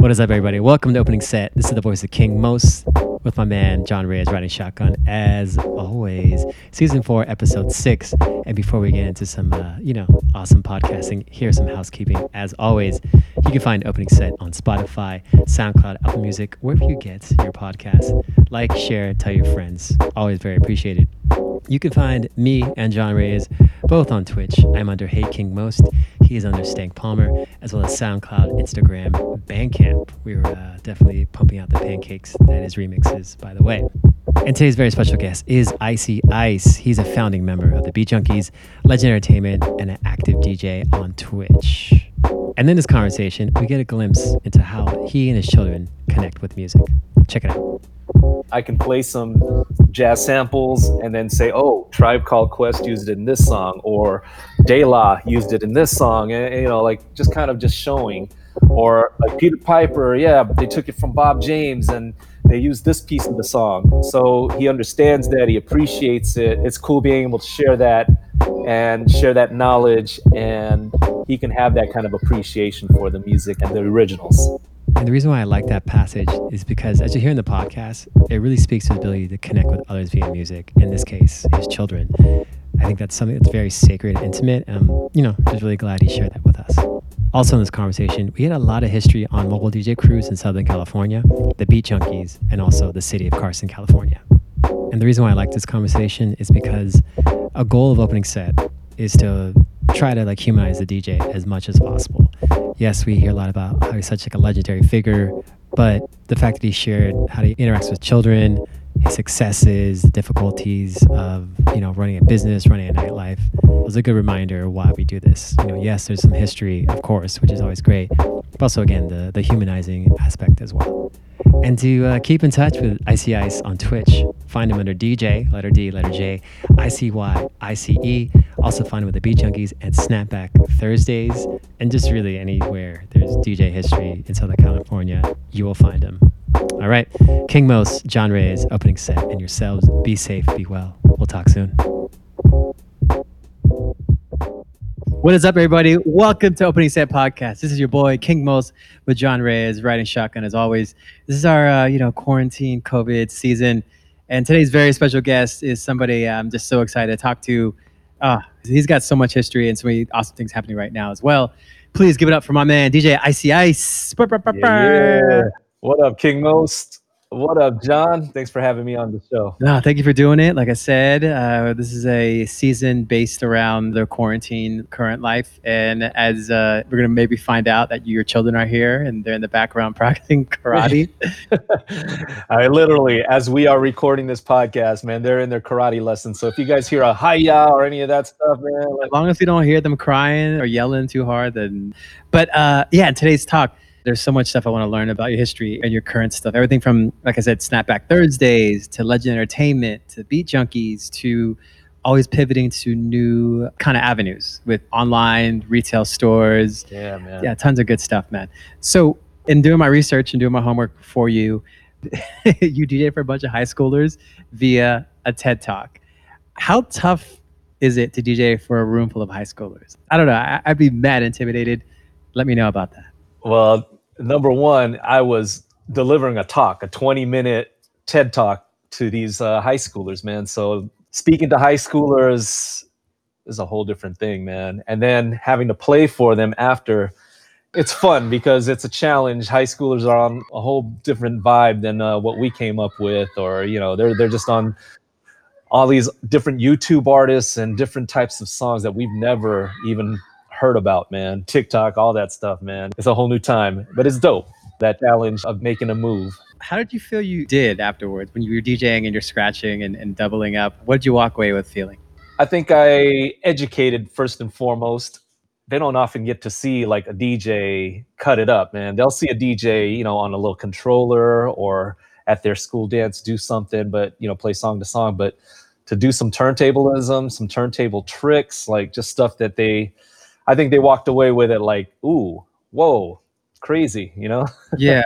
What is up, everybody? Welcome to Opening Set. This is the voice of King Most with my man Jon Reyes riding shotgun as always. Season four, episode six. And before we get into some, uh, you know, awesome podcasting, here's some housekeeping. As always, you can find Opening Set on Spotify, SoundCloud, Apple Music, wherever you get your podcast. Like, share, tell your friends. Always very appreciated. You can find me and Jon Reyes both on Twitch. I'm under Hey King Most. He is under Stank Palmer, as well as SoundCloud, Instagram, Bandcamp. We were uh, definitely pumping out the pancakes. That is remixes, by the way. And today's very special guest is Icy Ice. He's a founding member of the Beat Junkies, Legend Entertainment, and an active DJ on Twitch. And in this conversation, we get a glimpse into how he and his children connect with music. Check it out. I can play some jazz samples and then say, "Oh, Tribe Called Quest used it in this song," or De La used it in this song, and you know, like just kind of just showing, or like Peter Piper, yeah, they took it from Bob James and they used this piece of the song. So he understands that, he appreciates it. It's cool being able to share that and share that knowledge, and he can have that kind of appreciation for the music and the originals. And the reason why I like that passage is because, as you hear in the podcast, it really speaks to the ability to connect with others via music. In this case, his children. I think that's something that's very sacred and intimate. And you know, just really glad he shared that with us. Also, in this conversation, we had a lot of history on mobile DJ crews in Southern California, the Beat Junkies, and also the city of Carson, California. And the reason why I like this conversation is because a goal of opening set is to try to like humanize the DJ as much as possible. Yes, we hear a lot about how he's such like a legendary figure, but the fact that he shared how he interacts with children, his successes, the difficulties of you know running a business, running a nightlife was a good reminder of why we do this. You know, yes, there's some history, of course, which is always great, but also again the the humanizing aspect as well. And to uh, keep in touch with Icy Ice on Twitch, find him under DJ, letter D, letter J, I C Y, I C E. Also find him with the Beat Junkies and Snapback Thursdays. And just really anywhere there's DJ history in Southern California, you will find him. All right. King Most, Jon Reyes, opening set, and yourselves be safe, be well. We'll talk soon. What is up, everybody? Welcome to Opening Set Podcast. This is your boy King Most with Jon Reyes, riding shotgun as always. This is our, uh, you know, quarantine COVID season, and today's very special guest is somebody I'm just so excited to talk to. Uh, he's got so much history and so many awesome things happening right now as well. Please give it up for my man DJ Icy Ice. Yeah. What up, King Most? What up, Jon? Thanks for having me on the show. No, thank you for doing it. Like I said, uh, this is a season based around the quarantine current life. And as uh, we're going to maybe find out that your children are here and they're in the background practicing karate. I literally, as we are recording this podcast, man, they're in their karate lessons. So if you guys hear a hiya or any of that stuff, man, like- as long as you don't hear them crying or yelling too hard, then. But uh, yeah, today's talk, there's so much stuff I want to learn about your history and your current stuff. Everything from, like I said, Snapback Thursdays to Legend Entertainment to Beat Junkies to always pivoting to new kind of avenues with online retail stores. Yeah, man. Yeah, tons of good stuff, man. So, in doing my research and doing my homework for you, you DJ for a bunch of high schoolers via a TED Talk. How tough is it to DJ for a room full of high schoolers? I don't know. I, I'd be mad intimidated. Let me know about that. Well, number one, I was delivering a talk, a 20 minute TED talk to these uh, high schoolers, man. So speaking to high schoolers is a whole different thing, man. And then having to play for them after, it's fun because it's a challenge. High schoolers are on a whole different vibe than uh, what we came up with, or you know, they're they're just on all these different YouTube artists and different types of songs that we've never even heard about, man. TikTok, all that stuff, man. It's a whole new time, but it's dope. That challenge of making a move. How did you feel you did afterwards when you were DJing and you're scratching and, and doubling up? What did you walk away with feeling? I think I educated first and foremost. They don't often get to see like a DJ cut it up, man. They'll see a DJ, you know, on a little controller or at their school dance do something, but you know, play song to song. But to do some turntablism, some turntable tricks, like just stuff that they I think they walked away with it like, ooh, whoa, crazy, you know? Yeah.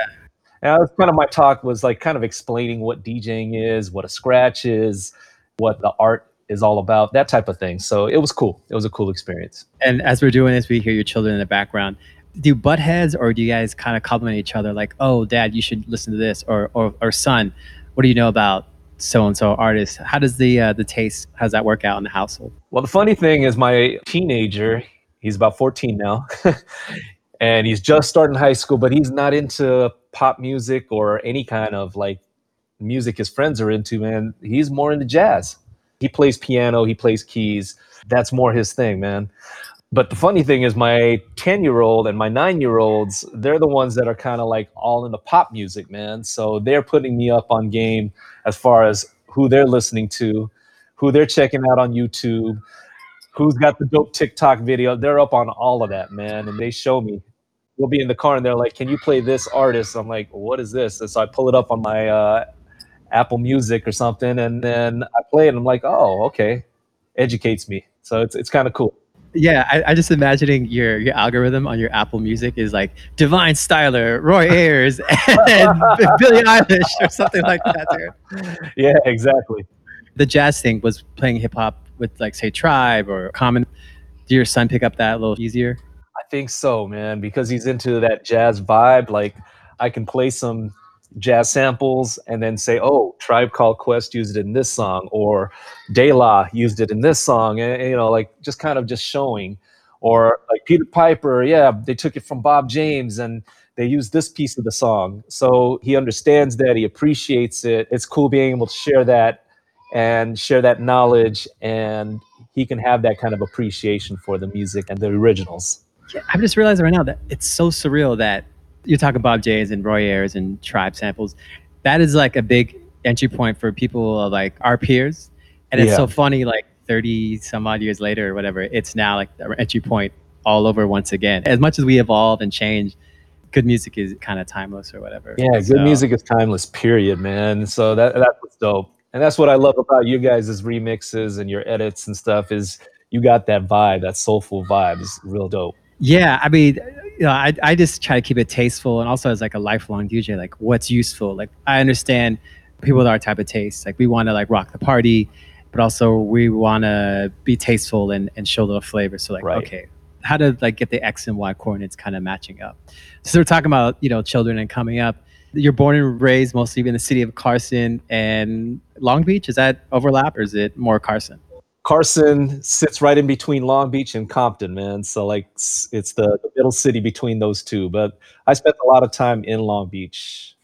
and that was kind of my talk was like kind of explaining what DJing is, what a scratch is, what the art is all about, that type of thing. So it was cool. It was a cool experience. And as we're doing this, we hear your children in the background. do butt heads or do you guys kind of compliment each other like, oh, dad, you should listen to this, or or, or son, what do you know about so and so artist? How does the uh, the taste? How does that work out in the household? Well, the funny thing is, my teenager, he's about 14 now, and he's just starting high school, but he's not into pop music or any kind of like music his friends are into. Man, he's more into jazz. He plays piano, he plays keys. That's more his thing, man. But the funny thing is, my 10 year old and my nine year olds, they're the ones that are kind of like all in the pop music, man. So they're putting me up on game as far as who they're listening to, who they're checking out on YouTube, who's got the dope TikTok video. They're up on all of that, man. And they show me. We'll be in the car and they're like, Can you play this artist? I'm like, What is this? And so I pull it up on my uh, Apple Music or something. And then I play it and I'm like, Oh, okay. Educates me. So it's, it's kind of cool yeah, I, I just imagining your your algorithm on your Apple Music is like Divine Styler, Roy Ayers, and Billie Eilish or something like that. Dude. Yeah, exactly. The jazz thing was playing hip hop with like say Tribe or Common. Did your son pick up that a little easier? I think so, man, because he's into that jazz vibe. Like I can play some jazz samples and then say, oh, Tribe Called Quest used it in this song, or De La used it in this song, and, you know, like just kind of just showing. Or like Peter Piper, yeah, they took it from Bob James and they used this piece of the song. So he understands that, he appreciates it. It's cool being able to share that and share that knowledge, and he can have that kind of appreciation for the music and the originals. Yeah, I'm just realizing right now that it's so surreal that you're talking Bob James and Roy Ayers and Tribe samples. That is like a big entry point for people like our peers. And it's yeah. so funny, like 30 some odd years later or whatever, it's now like the entry point all over once again. As much as we evolve and change, good music is kind of timeless or whatever. Yeah, so. good music is timeless, period, man. So that that's what's dope. And that's what I love about you guys' remixes and your edits and stuff is you got that vibe, that soulful vibe is real dope. Yeah, I mean, you know, I, I just try to keep it tasteful and also as like a lifelong DJ, like what's useful. Like I understand people with our type of taste. Like we want to like rock the party, but also we want to be tasteful and, and show a little flavor. So like, right. okay, how to like get the X and Y coordinates kind of matching up. So we're talking about, you know, children and coming up. You're born and raised mostly in the city of Carson and Long Beach. Is that overlap or is it more Carson? Carson sits right in between Long Beach and Compton, man. So like it's the, the middle city between those two. But I spent a lot of time in Long Beach.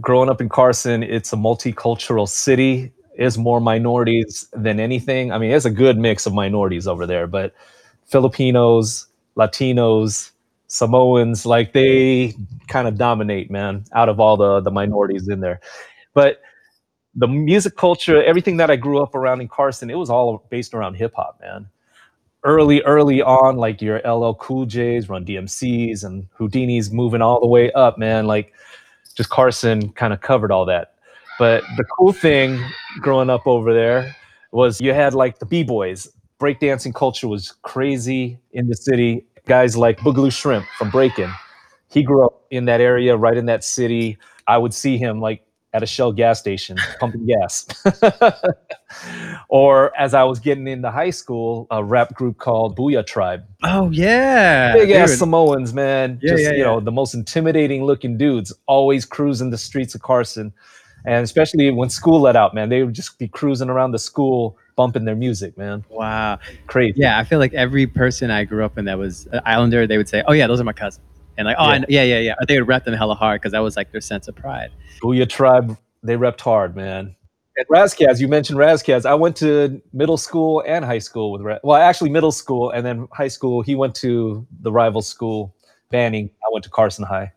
Growing up in Carson, it's a multicultural city. Is more minorities than anything. I mean, it's a good mix of minorities over there, but Filipinos, Latinos, Samoans, like they kind of dominate, man, out of all the the minorities in there. But the music culture, everything that I grew up around in Carson, it was all based around hip hop, man. Early, early on, like your LL Cool J's, Run DMC's, and Houdini's moving all the way up, man. Like just Carson kind of covered all that. But the cool thing growing up over there was you had like the B-boys. Breakdancing culture was crazy in the city. Guys like Boogaloo Shrimp from Breakin'. He grew up in that area, right in that city. I would see him like at a Shell gas station pumping gas. or as I was getting into high school, a rap group called Boo-Yaa Tribe. Oh yeah, big ass Samoans, man. Yeah, Just yeah, you yeah. know the most intimidating looking dudes, always cruising the streets of Carson, and especially when school let out, man, they would just be cruising around the school bumping their music, man. Wow, crazy. Yeah, I feel like every person I grew up in that was an Islander, they would say, "Oh yeah, those are my cousins." and like, oh, yeah, yeah, yeah, yeah. They would rep them hella hard because that was like their sense of pride. Boo-Yaa Tribe, they repped hard, man. And Ras Kass, you mentioned Ras Kass. I went to middle school and high school with Ras. Well, actually, middle school and then high school. He went to the rival school, Banning. I went to Carson High.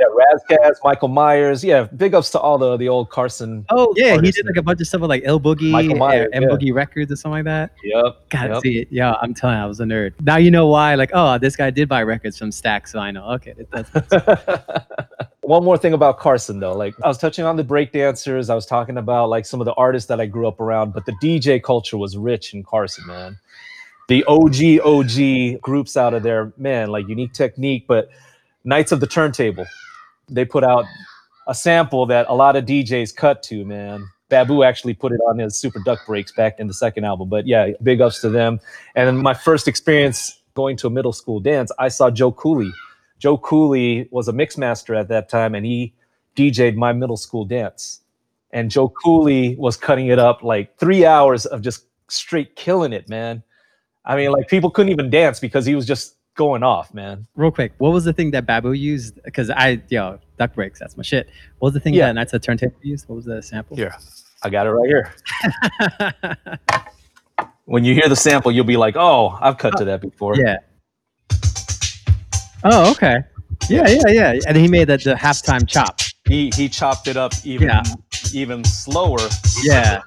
Yeah, Ras Kass, Michael Myers. Yeah, big ups to all the the old Carson. Oh yeah, artists. he did like a bunch of stuff with like Ill Boogie Michael Myers, and, yeah. Boogie Records or something like that. Yep. God, yep. see it. Yeah, I'm telling you, I was a nerd. Now you know why. Like, oh, this guy did buy records from Stacks, so I know. Okay, One more thing about Carson though, like I was touching on the breakdancers, I was talking about like some of the artists that I grew up around, but the DJ culture was rich in Carson, man. The OG OG groups out of there, man, like unique technique, but Knights of the Turntable they put out a sample that a lot of DJs cut to, man. Babu actually put it on his Super Duck Breaks back in the second album. But yeah, big ups to them. And my first experience going to a middle school dance, I saw Joe Cooley. Joe Cooley was a mix master at that time, and he DJ'd my middle school dance. And Joe Cooley was cutting it up like three hours of just straight killing it, man. I mean, like people couldn't even dance because he was just going off, man. Real quick, what was the thing that Babu used? Because I, yo, duck breaks, that's my shit. What was the thing Yeah. that Nights at Turntable used? What was the sample? Here, I got it right here. When you hear the sample, you'll be like, "Oh, I've cut to uh, that before." yeah. Oh, okay. Yeah, yeah, yeah. And he made that the halftime chop. He he chopped it up even Yeah. even slower. Yeah.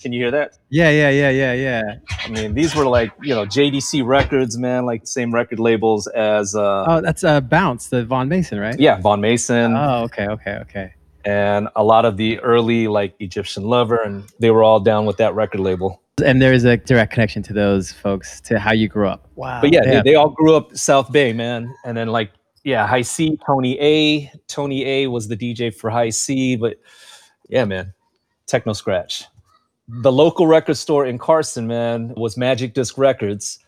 Can you hear that? Yeah, yeah, yeah, yeah, yeah. I mean, these were like you know JDC Records, man, like same record labels as uh, Oh, that's uh, Bounce, the Vaughan Mason, right? yeah, Vaughan Mason Oh, okay, okay, okay. and a lot of the early like Egyptian Lover, and they were all down with that record label. And there's a direct connection to those folks to how you grew up. Wow. But yeah. They, they all grew up South Bay, man. And then like, yeah, Hi-C, Tony A. Tony A was the DJ for Hi-C, but yeah, man, Techno Scratch. Mm-hmm. The local record store in Carson, man, was Magic Disc Records.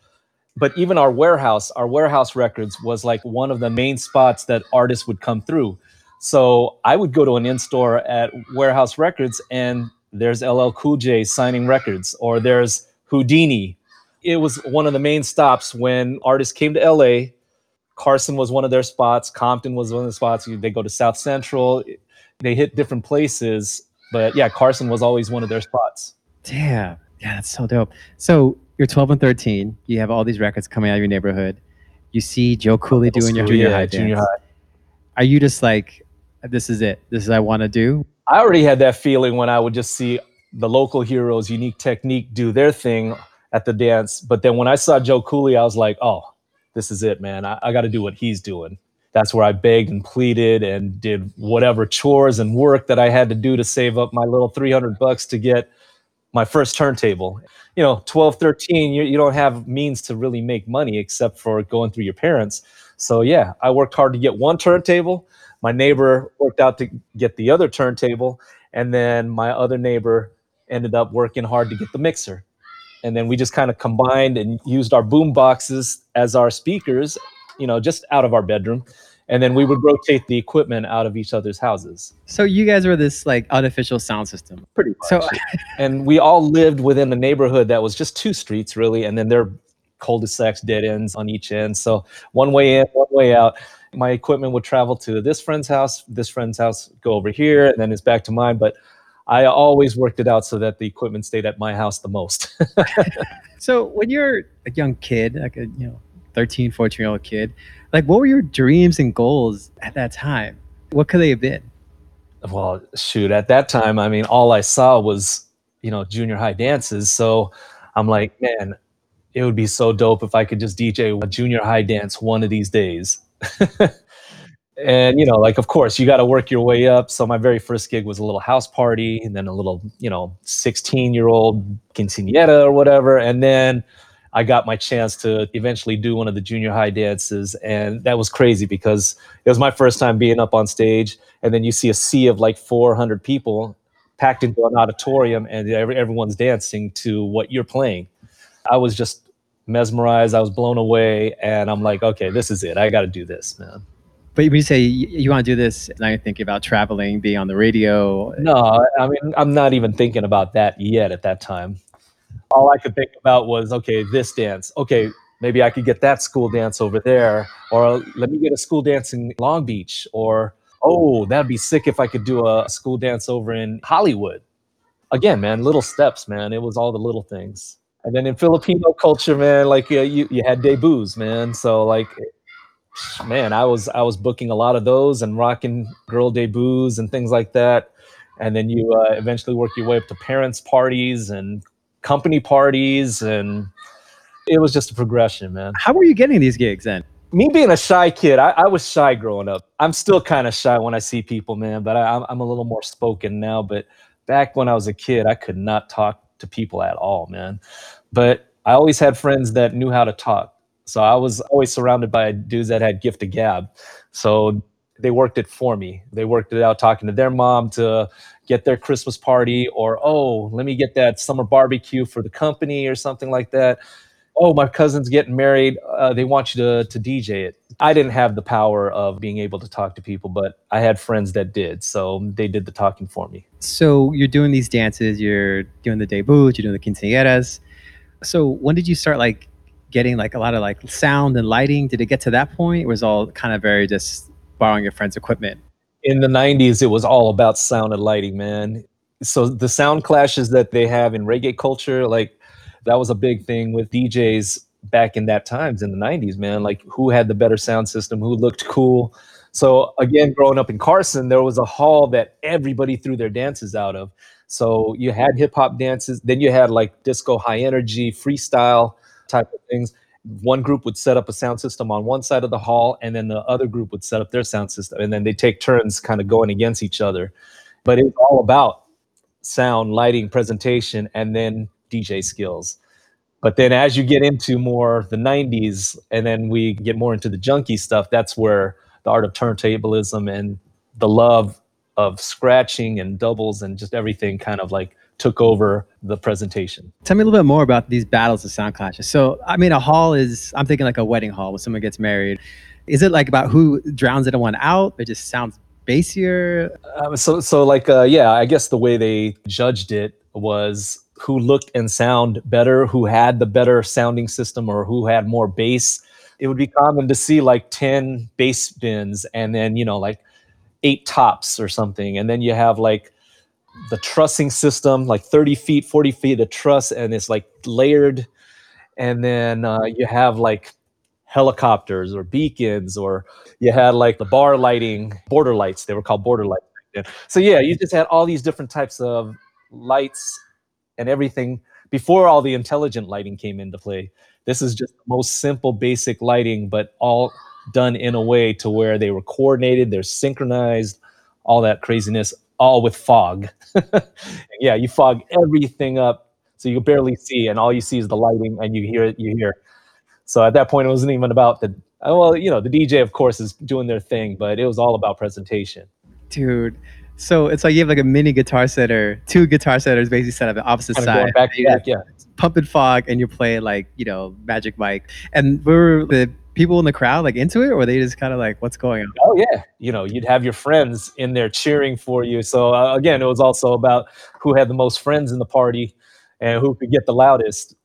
But even our warehouse, our Wherehouse Records was like one of the main spots that artists would come through. So I would go to an in-store at Wherehouse Records and there's LL Cool J signing records, or there's Houdini. It was one of the main stops when artists came to LA. Carson was one of their spots. Compton was one of the spots. They go to South Central. They hit different places, but yeah, Carson was always one of their spots. Damn. Yeah, that's so dope. So you're 12 and 13. You have all these records coming out of your neighborhood. You see Joe Cooley doing your junior Yeah, high junior high. Are you just like, this is it? This is what I want to do? I already had that feeling when I would just see the local heroes, Unique Technique, do their thing at the dance. But then when I saw Joe Cooley, I was like, oh, this is it, man. I, I got to do what he's doing. That's where I begged and pleaded and did whatever chores and work that I had to do to save up my little 300 bucks to get my first turntable. You know, 12, 13, you, you don't have means to really make money except for going through your parents. So, yeah, I worked hard to get one turntable. My neighbor worked out to get the other turntable. And then my other neighbor ended up working hard to get the mixer. And then we just kind of combined and used our boom boxes as our speakers, you know, just out of our bedroom. And then we would rotate the equipment out of each other's houses. So you guys were this like artificial sound system. Pretty much. So and we all lived within a neighborhood that was just two streets really and then there are cul-de-sacs dead ends on each end so one way in one way out my equipment would travel to this friend's house this friend's house go over here and then it's back to mine but i always worked it out so that the equipment stayed at my house the most So when you're a young kid, like a you know 13, 14 year old kid, like what were your dreams and goals at that time? What could they have been? well shoot at that time i mean all i saw was you know junior high dances. So i'm like man it would be so dope if i could just dj a junior high dance one of these days. And you know like of course you got to work your way up. So my very first gig was a little house party and then a little you know 16 year old quinceanera or whatever. And then i got my chance to eventually do one of the junior high dances and that was crazy because it was my first time being up on stage and then you see a sea of like 400 people packed into an auditorium and every, everyone's dancing to what you're playing. I was just mesmerized i was blown away and i'm like okay this is it. I got to do this man. But when you say you, you want to do this, now you're thinking about traveling, being on the radio. no i mean i'm not even thinking about that yet at that time all i could think about was okay this dance. Okay maybe i could get that school dance over there or let me get a school dance in long beach or oh that'd be sick if i could do a school dance over in hollywood. Again man little steps man. It was all the little things. And then in filipino culture man like uh, you, you had debuts man. So like man i was i was booking a lot of those and rocking girl debuts and things like that. And then you uh, eventually work your way up to parents parties and company parties and it was just a progression man How were you getting these gigs then? me being a shy kid, I, I was shy growing up. I'm still kind of shy when I see people, man, but I, I'm, I'm a little more spoken now. But back when I was a kid, I could not talk to people at all, man. But I always had friends that knew how to talk. So I was always surrounded by dudes that had gift of gab. So they worked it for me. They worked it out talking to their mom to get their Christmas party, or oh, let me get that summer barbecue for the company or something like that. Oh, my cousin's getting married. Uh, they want you to, to DJ it. I didn't have the power of being able to talk to people, but I had friends that did. So they did the talking for me. So you're doing these dances, you're doing the debut, you're doing the quinceañeras. So when did you start like getting like a lot of like sound and lighting? Did it get to that point? It was all kind of very just borrowing your friend's equipment? In the 90s, it was all about sound and lighting, man. So the sound clashes that they have in reggae culture, like that was a big thing with DJs back in that times in the 90s, man. Like who had the better sound system, who looked cool. So again, growing up in Carson, there was a hall that everybody threw their dances out of. So you had hip hop dances, then you had like disco high energy, freestyle type of things. One group would set up a sound system on one side of the hall, and then the other group would set up their sound system, and then they take turns kind of going against each other. But it's all about sound, lighting, presentation, and then DJ skills. But then as you get into more the 90s, and then we get more into the junky stuff, that's where the art of turntablism and the love of scratching and doubles and just everything kind of like took over the presentation. Tell me a little bit more about these battles of sound clashes. So, I mean, a hall is, I'm thinking like a wedding hall when someone gets married. Is it like about who drowns it one out? It just sounds bassier. Uh, so, so like, uh, yeah, I guess the way they judged it was who looked and sound better, who had the better sounding system, or who had more bass. It would be common to see like 10 bass bins and then, you know, like eight tops or something. And then you have like the trussing system, like 30 feet, 40 feet of truss, and it's like layered. And then uh, you have like helicopters or beacons, or you had like the bar lighting, border lights. They were called border lights. So yeah, you just had all these different types of lights and everything before all the intelligent lighting came into play. This is just the most simple, basic lighting, but all done in a way to where they were coordinated, they're synchronized, all that craziness all with fog. yeah, you fog everything up so you barely see, and all you see is the lighting, and you hear it. You hear. So at that point, it wasn't even about the uh, well, you know, the DJ of course is doing their thing, but it was all about presentation. Dude, so it's like you have like a mini guitar setter, two guitar setters basically set up on opposite kind side. Back to back, yeah. Pump and fog, and you're playing like you know Magic Mike, and we're the people in the crowd like into it, or they just kind of like, what's going on? Oh yeah, you know, you'd have your friends in there cheering for you. So uh, again, it was also about who had the most friends in the party and who could get the loudest.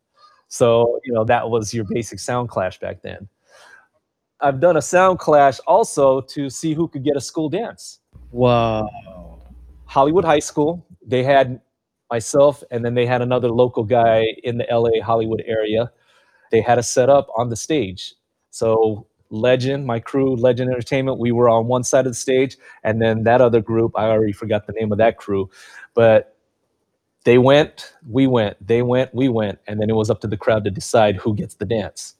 So you know, that was your basic sound clash back then. I've done a sound clash also to see who could get a school dance. Wow. Hollywood High School, they had myself, and then they had another local guy in the LA Hollywood area. They had a set up on the stage so Legend, my crew, Legend Entertainment, we were on one side of the stage, and then that other group, I already forgot the name of that crew, but they went, we went, they went, we went, and then it was up to the crowd to decide who gets the dance.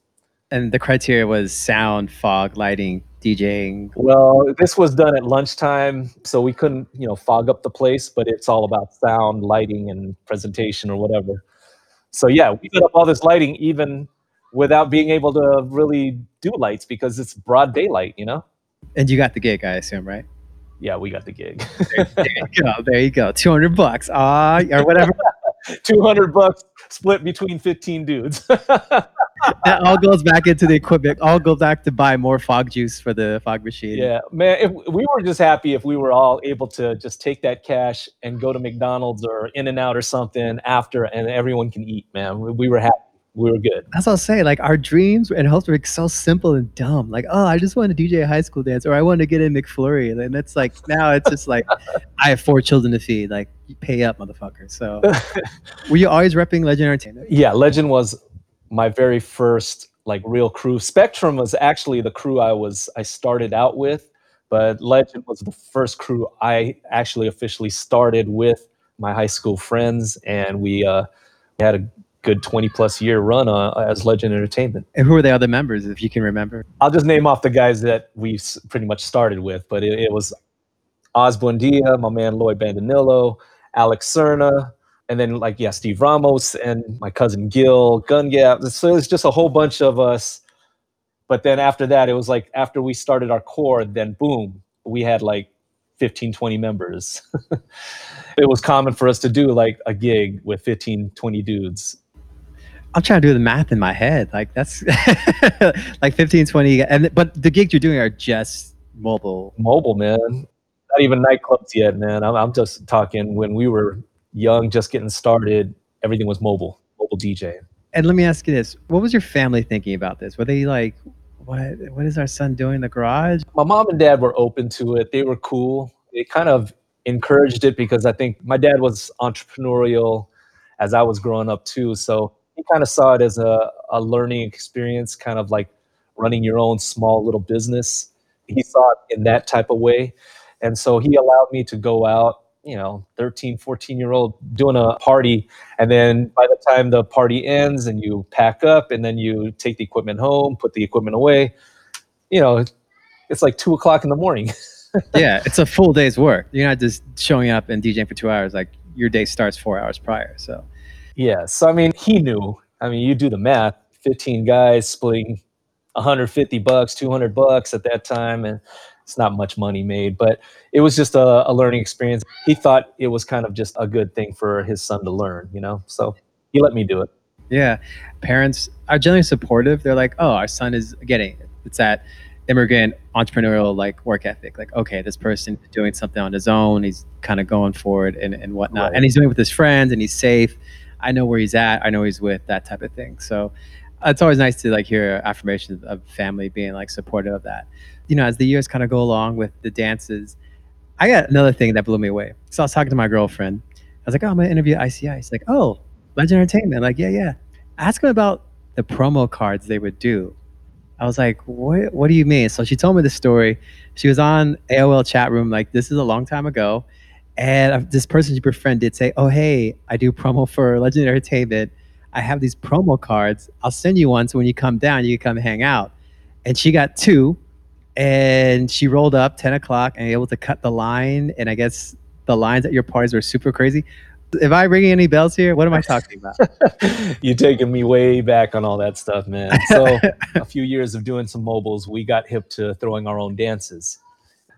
And the criteria was sound, fog, lighting, DJing. Well, this was done at lunchtime, so we couldn't, you know, fog up the place, but it's all about sound, lighting, and presentation or whatever. So yeah, we put up all this lighting even without being able to really do lights because it's broad daylight, you know? And you got the gig, I assume, right? Yeah, we got the gig. there, there, you go. There you go. 200 bucks. Ah, or whatever. 200 bucks split between 15 dudes. that all goes back into the equipment. All go back to buy more fog juice for the fog machine. Yeah, man. If, we were just happy if we were all able to just take that cash and go to McDonald's or In and Out or something after, and everyone can eat. Man, we were happy we were good. That's what I'll say. Like our dreams and hopes were so simple and dumb. Like, oh, I just want to DJ a high school dance, or I want to get in McFlurry. And it's like now it's just like I have four children to feed. Like, pay up, motherfucker. So, were you always repping Legend Entertainment? Yeah, Legend was my very first like real crew. Spectrum was actually the crew I was I started out with, but Legend was the first crew I actually officially started with my high school friends, and we uh, had a good 20 plus year run uh, as Legend Entertainment. And who are the other members, if you can remember? I'll just name off the guys that we pretty much started with, but it, it was Oz Buendia, my man Lloyd Bandanillo, Alex Cerna, and then like yeah, Steve Ramos and my cousin Gil, Gun Gap. So it's just a whole bunch of us. But then after that, it was like after we started our core, then boom, we had like 15, 20 members. it was common for us to do like a gig with 15, 20 dudes. I'm trying to do the math in my head. Like that's like 15, 20. And but the gigs you're doing are just mobile. Mobile, man. Not even nightclubs yet, man. I'm, I'm just talking when we were young, just getting started. Everything was mobile, mobile DJ. And let me ask you this: What was your family thinking about this? Were they like, "What? What is our son doing in the garage?" My mom and dad were open to it. They were cool. They kind of encouraged it because I think my dad was entrepreneurial as I was growing up too. So he kind of saw it as a, a learning experience, kind of like running your own small little business. He saw it in that type of way. And so he allowed me to go out, you know, 13, 14 year old doing a party. And then by the time the party ends and you pack up and then you take the equipment home, put the equipment away, you know, it's like two o'clock in the morning. yeah, it's a full day's work. You're not just showing up and DJing for two hours. Like your day starts four hours prior. So yeah. So I mean, he knew. I mean, you do the math. 15 guys splitting 150 bucks, 200 bucks at that time, and it's not much money made. But it was just a, a learning experience. He thought it was kind of just a good thing for his son to learn, you know. So he let me do it. Yeah, parents are generally supportive. They're like, "Oh, our son is getting it. It's that immigrant entrepreneurial like work ethic. Like, okay, this person doing something on his own. He's kind of going for it and, and whatnot, right. and he's doing it with his friends, and he's safe." I know where he's at. I know he's with that type of thing. So it's always nice to like hear affirmations of family being like supportive of that. You know, as the years kind of go along with the dances, I got another thing that blew me away. So I was talking to my girlfriend. I was like, "Oh, I'm gonna interview ICI." She's like, "Oh, Legend Entertainment." Like, yeah, yeah. Ask him about the promo cards they would do. I was like, "What? What do you mean?" So she told me the story. She was on AOL chat room. Like this is a long time ago, and this person she did say, "Oh, hey, I do promo for Legend Entertainment. I have these promo cards. I'll send you one so when you come down, you can come hang out." And she got two, and she rolled up ten o'clock and able to cut the line. And I guess the lines at your parties were super crazy. If I ringing any bells here, what am I talking about? You're taking me way back on all that stuff, man. So a few years of doing some mobiles, we got hip to throwing our own dances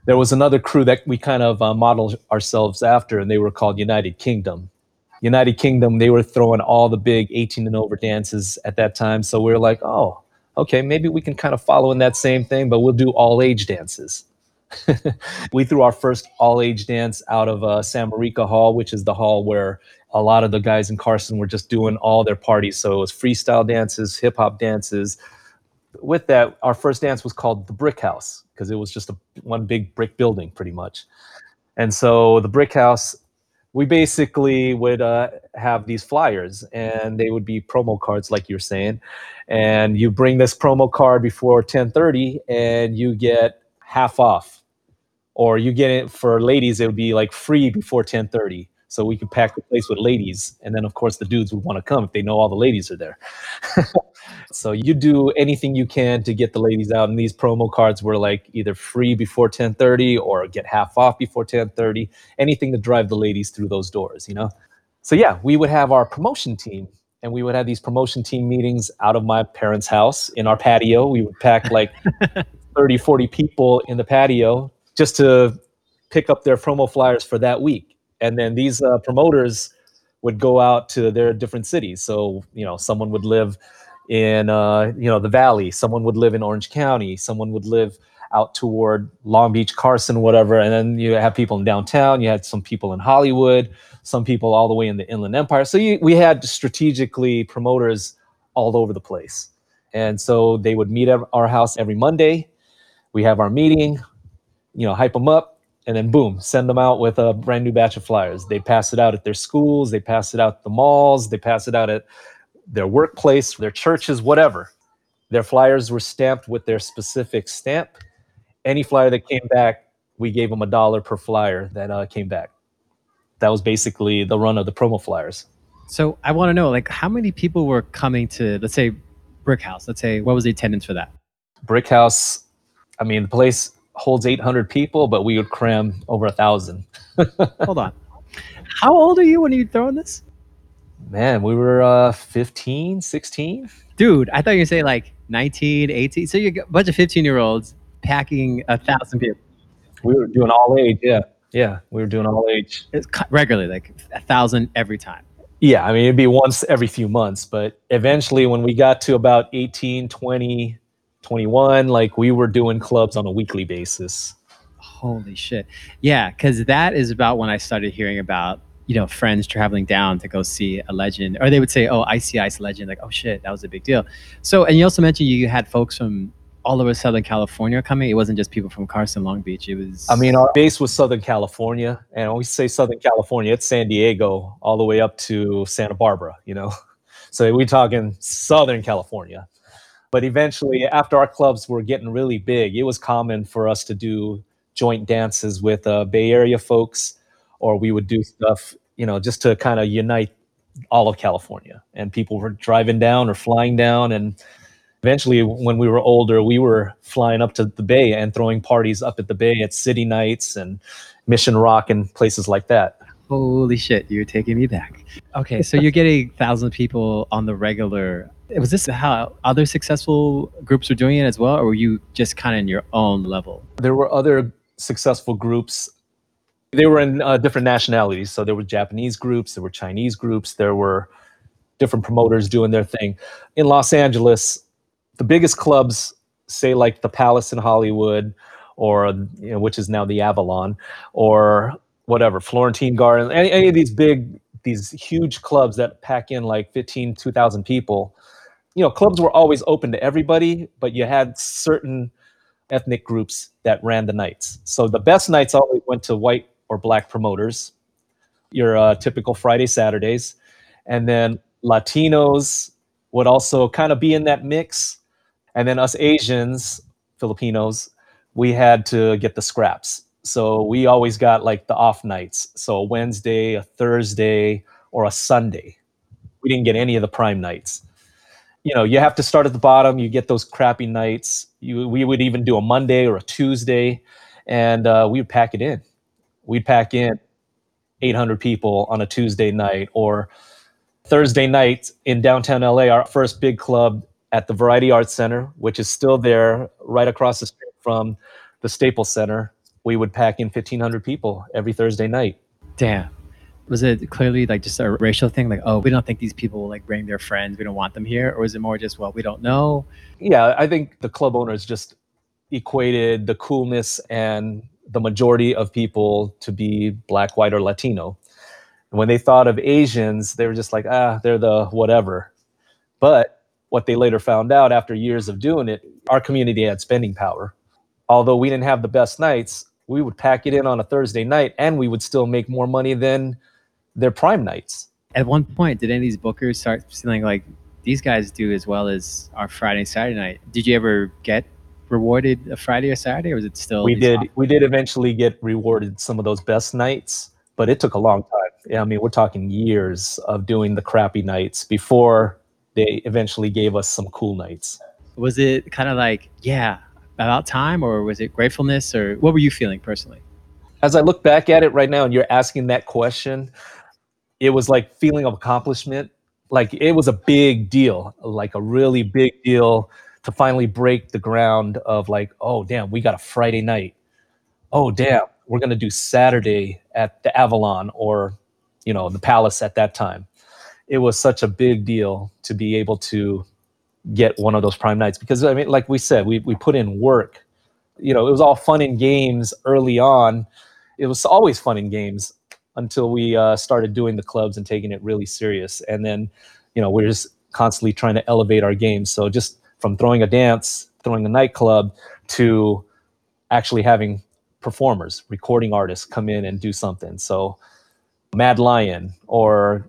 there was another crew that we kind of uh, modeled ourselves after, and they were called United Kingdom. United Kingdom, they were throwing all the big 18 and over dances at that time. So we were like, oh, okay, maybe we can kind of follow in that same thing, but we'll do all age dances. we threw our first all age dance out of uh, San Marica Hall, which is the hall where a lot of the guys in Carson were just doing all their parties. So it was freestyle dances, hip hop dances, with that, our first dance was called the Brick House because it was just a one big brick building, pretty much. And so the Brick House, we basically would uh, have these flyers, and they would be promo cards, like you're saying. And you bring this promo card before 10:30, and you get half off, or you get it for ladies. It would be like free before 10:30 so we could pack the place with ladies and then of course the dudes would want to come if they know all the ladies are there so you do anything you can to get the ladies out and these promo cards were like either free before 10:30 or get half off before 10:30 anything to drive the ladies through those doors you know? So yeah we would have our promotion team and we would have these promotion team meetings out of my parents house in our patio. We would pack like 30 40 people in the patio just to pick up their promo flyers for that week. And then these uh, promoters would go out to their different cities. So you know, someone would live in uh, you know the Valley, someone would live in Orange County, someone would live out toward Long Beach, Carson, whatever. And then you have people in downtown. You had some people in Hollywood, some people all the way in the Inland Empire. So you, we had strategically promoters all over the place. And so they would meet at our house every Monday. We have our meeting, you know, hype them up, and then boom, send them out with a brand new batch of flyers. They pass it out at their schools, they pass it out at the malls, they pass it out at their workplace, their churches, whatever. Their flyers were stamped with their specific stamp. Any flyer that came back, we gave them a dollar per flyer that uh, came back. That was basically the run of the promo flyers. So I want to know, like, how many people were coming to, let's say, Brick House? Let's say, what was the attendance for that? Brick House. I mean, the place holds 800 people, but we would cram over a thousand. Hold on. How old are you when you throwing this? Man, we were uh, 15, 16. Dude, I thought you were say like 19, 18. So you're a bunch of 15 year olds packing a thousand people. We were doing all age. Yeah, yeah, we were doing all age. It's regularly, like a thousand every time. Yeah, I mean, it'd be once every few months, but eventually when we got to about 18, 20, 21, like we were doing clubs on a weekly basis. Holy shit. Yeah, because that is about when I started hearing about, you know, friends traveling down to go see a legend. Or they would say, oh, Icy Ice legend. Like, oh shit, that was a big deal. So, and you also mentioned you had folks from all over Southern California coming. It wasn't just people from Carson, Long Beach. It was. I mean, our base was Southern California. And when we say Southern California, it's San Diego all the way up to Santa Barbara, you know? So we're talking Southern California. But eventually, after our clubs were getting really big, it was common for us to do joint dances with uh, Bay Area folks, or we would do stuff, you know, just to kind of unite all of California. And people were driving down or flying down. And eventually, when we were older, we were flying up to the Bay and throwing parties up at the Bay at city nights and Mission Rock and places like that. Holy shit, you're taking me back. Okay, so you're getting thousand people on the regular. Was this how other successful groups were doing it as well, or were you just kind of in your own level? There were other successful groups. They were in uh, different nationalities. So there were Japanese groups, there were Chinese groups, there were different promoters doing their thing. In Los Angeles, the biggest clubs, say like the Palace in Hollywood, or you know, which is now the Avalon, or whatever, Florentine Garden, any, any of these big, these huge clubs that pack in like 15, 2,000 people, you know, clubs were always open to everybody, but you had certain ethnic groups that ran the nights. So the best nights always went to white or black promoters, your uh, typical Friday, Saturdays. And then Latinos would also kind of be in that mix. And then us Asians, Filipinos, we had to get the scraps. So we always got like the off nights. So a Wednesday, a Thursday, or a Sunday. We didn't get any of the prime nights. You know, you have to start at the bottom. You get those crappy nights. You, we would even do a Monday or a Tuesday, and uh, we would pack it in. We'd pack in 800 people on a Tuesday night or Thursday night in downtown LA. Our first big club at the Variety Arts Center, which is still there, right across the street from the Staples Center we would pack in 1500 people every thursday night Damn. Was it clearly like just a racial thing? Like, oh, we don't think these people will like bring their friends. We don't want them here. Or is it more just, well, we don't know? yeah i think the club owners just equated the coolness and the majority of people to be black white or latino. And when they thought of asians they were just like ah they're the whatever. But what they later found out after years of doing it our community had spending power. Although we didn't have the best nights we would pack it in on a thursday night and we would still make more money than their prime nights. At one point, did any of these bookers start feeling like these guys do as well as our Friday, Saturday night? Did you ever get rewarded a Friday or Saturday, or was it still? we did off- we did eventually get rewarded some of those best nights but it took a long time Yeah, i mean we're talking years of doing the crappy nights before they eventually gave us some cool nights Was it kind of like, yeah, about time, or was it gratefulness, or what were you feeling personally? as i look back at it right now and you're asking that question it was like feeling of accomplishment like it was a big deal like a really big deal to finally break the ground of like oh damn we got a friday night. Oh damn we're to do saturday at the avalon or you know the palace at that time. It was such a big deal to be able to get one of those prime nights because i mean like we said we, we put in work. You know it was all fun and games early on. It was always fun and games until we uh, started doing the clubs and taking it really serious. And then you know we're just constantly trying to elevate our games so just from throwing a dance throwing a nightclub to actually having performers recording artists come in and do something so mad lion or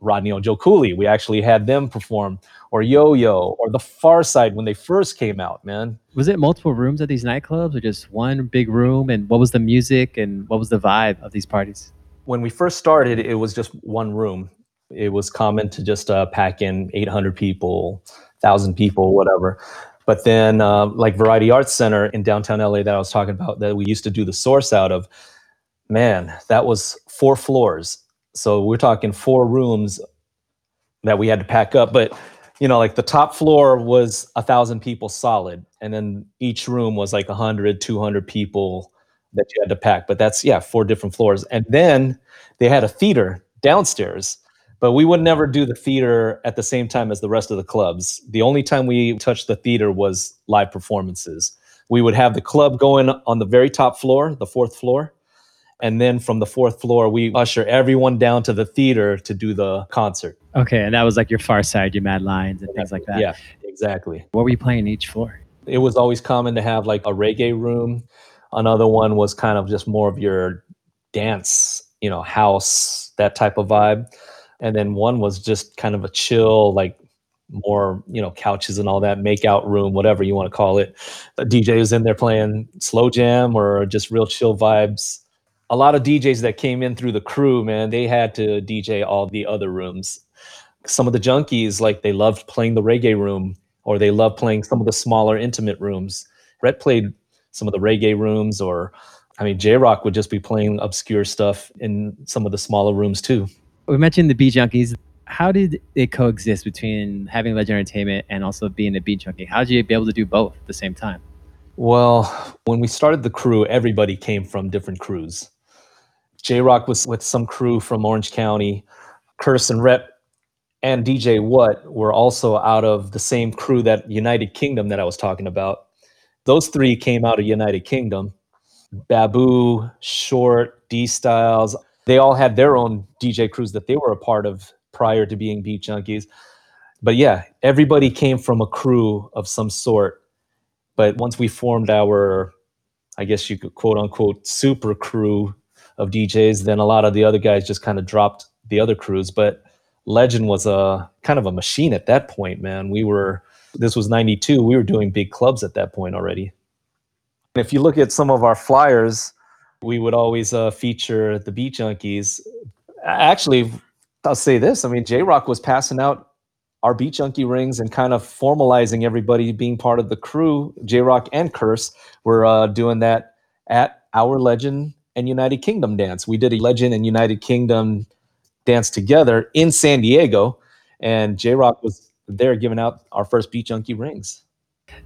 rodney and joe cooley we actually had them perform or yo-yo or the Pharcyde when they first came out man Was it multiple rooms at these nightclubs, or just one big room? And what was the music and what was the vibe of these parties? when we first started, it was just one room. It was common to just uh, pack in 800 people, 1,000 people, whatever. But then, uh, like Variety Arts Center in downtown LA that I was talking about, that we used to do the source out of, man, that was four floors. So we're talking four rooms that we had to pack up. But you know, like the top floor was a thousand people solid, and then each room was like 100, 200 people that you had to pack. But that's yeah, four different floors. And then they had a theater downstairs. But we would never do the theater at the same time as the rest of the clubs. The only time we touched the theater was live performances. We would have the club going on the very top floor, the fourth floor. And then from the fourth floor, we usher everyone down to the theater to do the concert. Okay. And that was like your Pharcyde, your Mad Lions and things like that. Yeah, exactly. What were you playing each floor? It was always common to have like a reggae room. Another one was kind of just more of your dance, you know, house, that type of vibe. And then one was just kind of a chill, like more, you know, couches and all that, make out room, whatever you want to call it. A DJ was in there playing slow jam or just real chill vibes a lot of DJs that came in through the crew, man, they had to DJ all the other rooms. Some of the junkies, like they loved playing the reggae room or they loved playing some of the smaller intimate rooms. Rhett played some of the reggae rooms or I mean J Rocc would just be playing obscure stuff in some of the smaller rooms too. We mentioned the beat junkies. How did it coexist between having Legend Entertainment and also being a beat junkie? How did you be able to do both at the same time? Well, when we started the crew, everybody came from different crews. J Rocc was with some crew from Orange County. Curse and Rep and DJ What were also out of the same crew that United Kingdom that I was talking about. Those three came out of United Kingdom. Babu, Short, D Styles, they all had their own DJ crews that they were a part of prior to being Beat Junkies. But yeah, everybody came from a crew of some sort. But once we formed our, I guess you could quote unquote super crew of DJs. Then a lot of the other guys just kind of dropped the other crews. But Legend was a kind of a machine at that point, man. We were this was 92. We were doing big clubs at that point already. If you look at some of our flyers, we would always uh, feature the Beat Junkies. Actually, I'll say this. I mean, J Rocc was passing out our Beat Junkie rings and kind of formalizing everybody being part of the crew. J Rocc and Curse were uh, doing that at our Legend and United Kingdom dance. We did a Legend and United Kingdom dance together in San Diego, and J Rocc was there giving out our first Beat Junkie rings.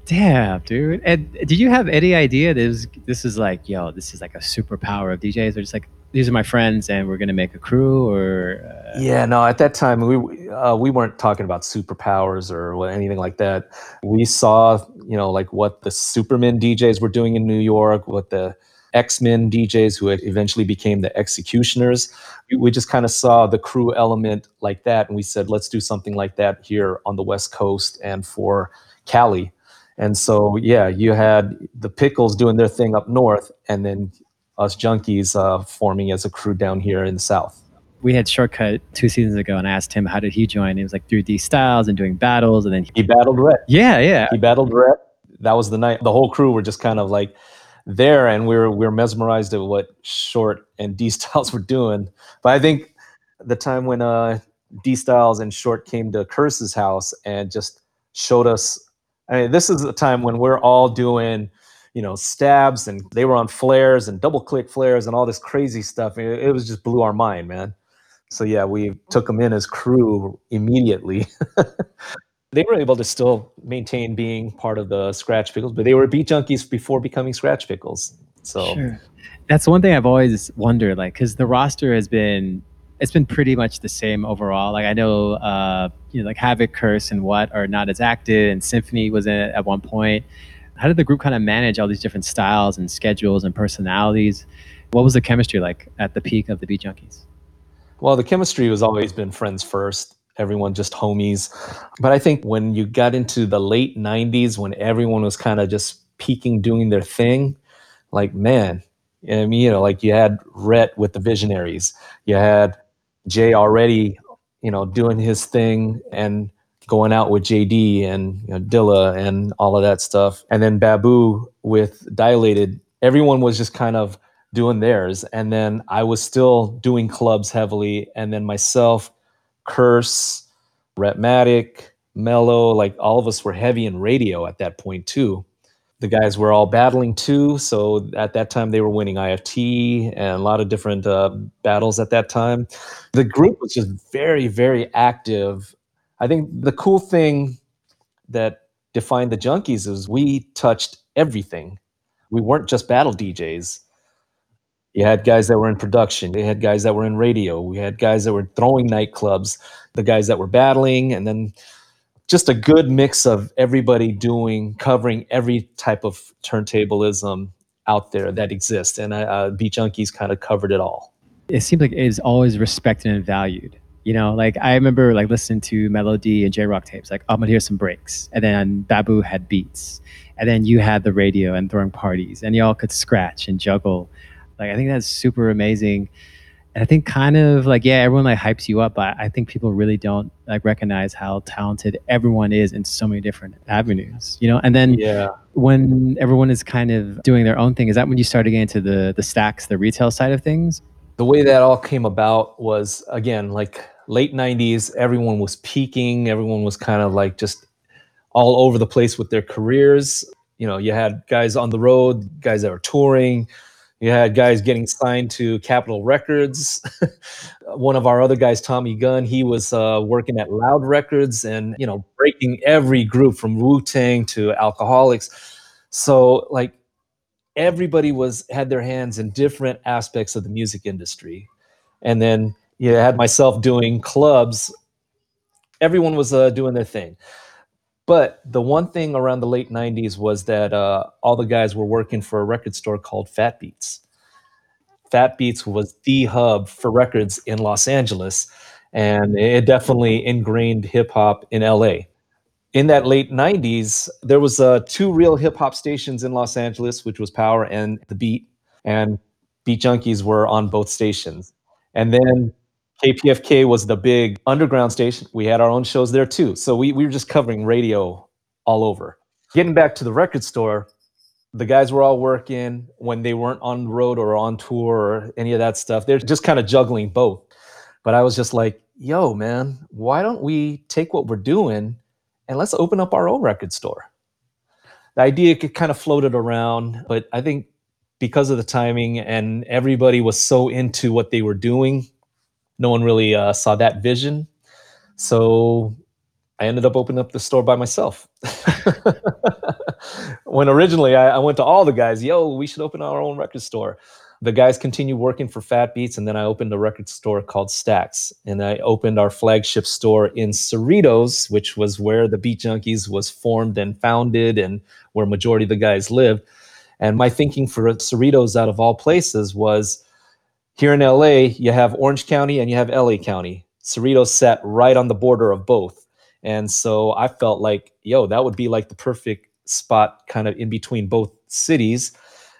Damn, dude! And did you have any idea this this is like, yo, this is like a superpower of DJs? Or just like, these are my friends, and we're gonna make a crew? Or uh... yeah, no, at that time we uh, we weren't talking about superpowers or anything like that. We saw, you know, like what the Superman DJs were doing in New York, what the X-Men DJs who eventually became the X-Ecutioners. We just kind of saw the crew element like that, and we said, let's do something like that here on the West Coast and for Cali. And so, yeah, you had the Pickles doing their thing up north, and then us junkies uh, forming as a crew down here in the South. We had Shortkut two seasons ago, and I asked him how did he join. He was like through D Styles and doing battles, and then he, he battled Rhett. Yeah, yeah, he battled Rhett. That was the night. The whole crew were just kind of like there and we were we were mesmerized at what Short and D Styles were doing. But I think the time when uh, D Styles and Short came to Curse's house and just showed us. I mean, this is a time when we're all doing, you know, stabs and they were on flares and double click flares and all this crazy stuff. It, it was just blew our mind, man. So yeah, we took them in as crew immediately. they were able to still maintain being part of the Skratch Piklz, but they were beat junkies before becoming Skratch Piklz. So sure. that's one thing I've always wondered, like, because the roster has been it's been pretty much the same overall. Like I know, uh, you know, like Havoc, Curse, and What are not as active, and Symphony was in it at one point. How did the group kind of manage all these different styles and schedules and personalities? What was the chemistry like at the peak of the Beat Junkies? Well, the chemistry has always been friends first everyone just homies. But I think when you got into the late 90s, when everyone was kind of just peaking, doing their thing, like, man, I mean, you know, like you had Rhett with the Visionaries, you had Jay already, you know, doing his thing and going out with JD and you know, Dilla and all of that stuff. And then Babu with Dilated, everyone was just kind of doing theirs. And then I was still doing clubs heavily. And then myself, Curse, Rhettmatic, Mellow, like all of us were heavy in radio at that point too. The guys were all battling too, so at that time they were winning IFT and a lot of different uh, battles at that time. The group was just very, very active. I think the cool thing that defined the junkies is we touched everything. We weren't just battle DJs. You had guys that were in production. You had guys that were in radio. We had guys that were throwing nightclubs, the guys that were battling, and then just a good mix of everybody doing, covering every type of turntablism out there that exists. And uh, Beat Junkies kind of covered it all. It seems like it is always respected and valued. You know, like I remember like listening to Melo-D and J Rocc tapes, like I'm gonna hear some breaks. And then Babu had beats. And then you had the radio and throwing parties and y'all could scratch and juggle. Like I think that's super amazing. And I think kind of like, yeah, everyone like hypes you up, but I think people really don't like recognize how talented everyone is in so many different avenues, you know? And then Yeah. when everyone is kind of doing their own thing, is that when you started getting into the the stacks, the retail side of things? The way that all came about was again like late 90s, everyone was peaking, everyone was kind of like just all over the place with their careers. You know, you had guys on the road, guys that were touring, you had guys getting signed to Capitol Records. One of our other guys, Tommy Gunn, he was uh, working at Loud Records and you know breaking every group from Wu Tang to Alkaholiks. So like everybody was had their hands in different aspects of the music industry, and then you had myself doing clubs. Everyone was uh, doing their thing. But the one thing around the late 90s was that uh, all the guys were working for a record store called Fat Beats. Fat Beats was the hub for records in Los Angeles, and it definitely ingrained hip hop in LA. In that late 90s, there was uh, two real hip hop stations in Los Angeles, which was Power and The Beat, and Beat Junkies were on both stations. And then KPFK was the big underground station. We had our own shows there too. So we, we were just covering radio all over. Getting back to the record store, the guys were all working when they weren't on the road or on tour or any of that stuff. They're just kind of juggling both. But I was just like, yo, man, why don't we take what we're doing and let's open up our own record store? The idea kind of floated around, but I think because of the timing and everybody was so into what they were doing, no one really uh, saw that vision. So I ended up opening up the store by myself. when originally I, I, went to all the guys, yo, we should open our own record store. The guys continued working for Fat Beats, and then I opened a record store called Stacks. And I opened our flagship store in Cerritos, which was where the Beat Junkies was formed and founded and where majority of the guys lived. And my thinking for Cerritos out of all places was here in LA, you have Orange County and you have LA County. Cerritos sat right on the border of both. And so I felt like, yo, that would be like the perfect spot kind of in between both cities.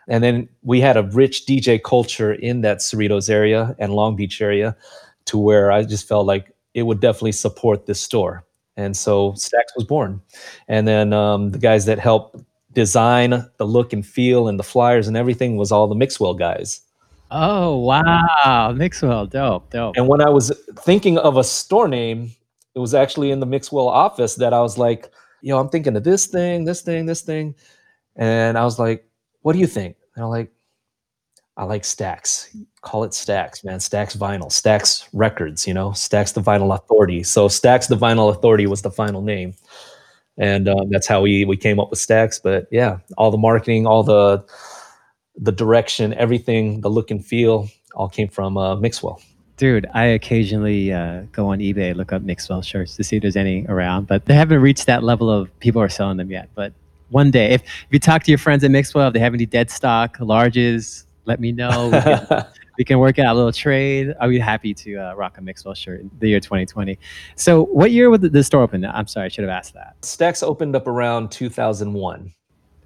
And then we had a rich DJ culture in that Cerritos area and Long Beach area to where I just felt like it would definitely support this store. And so Stacks was born. And then um, the guys that helped design the look and feel and the flyers and everything was all the Mixwell guys. Oh wow, Mixwell, dope, dope. And when I was thinking of a store name, it was actually in the Mixwell office that I was like, yo, I'm thinking of this thing, this thing, this thing. And I was like, what do you think? And I'm like, I like Stacks. Call it Stacks, man. Stacks Vinyl, Stacks Records, you know, Stacks the Vinyl Authority. So Stacks the Vinyl Authority was the final name. And um, that's how we we came up with Stacks. But yeah, all the marketing, all the the direction, everything, the look and feel, all came from uh, Mixwell. Dude, I occasionally uh, go on eBay, look up Mixwell shirts to see if there's any around, but they haven't reached that level of people are selling them yet. But one day, if, if you talk to your friends at Mixwell, if they have any dead stock, larges, let me know. We can, we can work out a little trade. I'll be happy to uh, rock a Mixwell shirt in the year 2020. So, what year would the, the store open? I'm sorry, I should have asked that. Stacks opened up around 2001.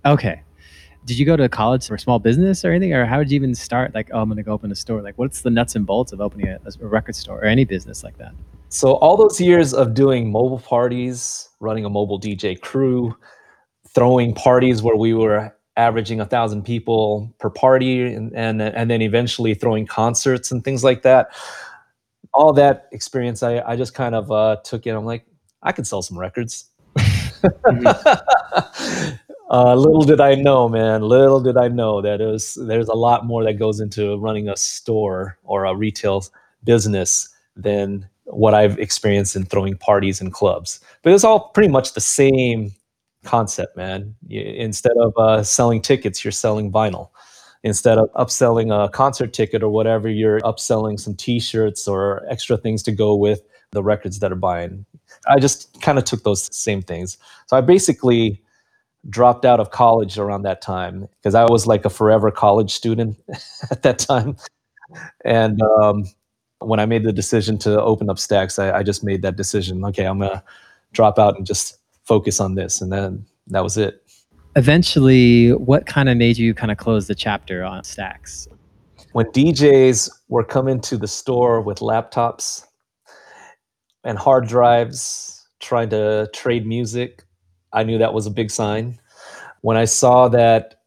Okay did you go to college or small business or anything? Or how did you even start like oh i'm going to go open a store? Like what's the nuts and bolts of opening a, a, record store or any business like that? So all those years of doing mobile parties running a mobile dj crew throwing parties where we were averaging a thousand people per party and, and and then eventually throwing concerts and things like that all that experience i, I just kind of uh, took it i'm like i could sell some records. Mm-hmm. Uh, little did I know, man. Little did I know that was there's a lot more that goes into running a store or a retail business than what I've experienced in throwing parties and clubs. But it's all pretty much the same concept, man. You, instead of uh, selling tickets, you're selling vinyl. instead of upselling a concert ticket or whatever, you're upselling some T-shirts or extra things to go with the records that are buying. I just kind of took those same things. So I basically dropped out of college around that time because I was like a forever college student at that time. And um, when I made the decision to open up Stacks, I, I just made that decision. Okay, I'm gonna drop out and just focus on this, and then that was it. Eventually, what kind of made you kind of close the chapter on Stacks? When DJs were coming to the store with laptops and hard drives trying to trade music, I knew that was a big sign. When I saw that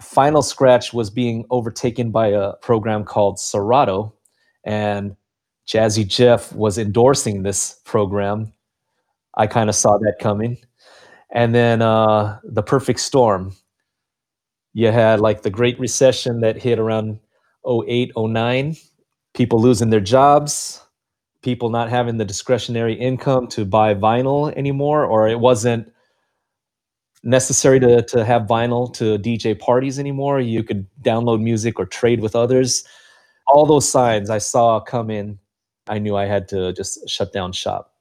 Final Scratch was being overtaken by a program called Serato, and Jazzy Jeff was endorsing this program, I kind of saw that coming. And then uh, the perfect storm. You had like the Great Recession that hit around 08, 09, people losing their jobs, people not having the discretionary income to buy vinyl anymore, or it wasn't necessary to, to have vinyl to DJ parties anymore. You could download music or trade with others. All those signs I saw come in, I knew I had to just shut down shop.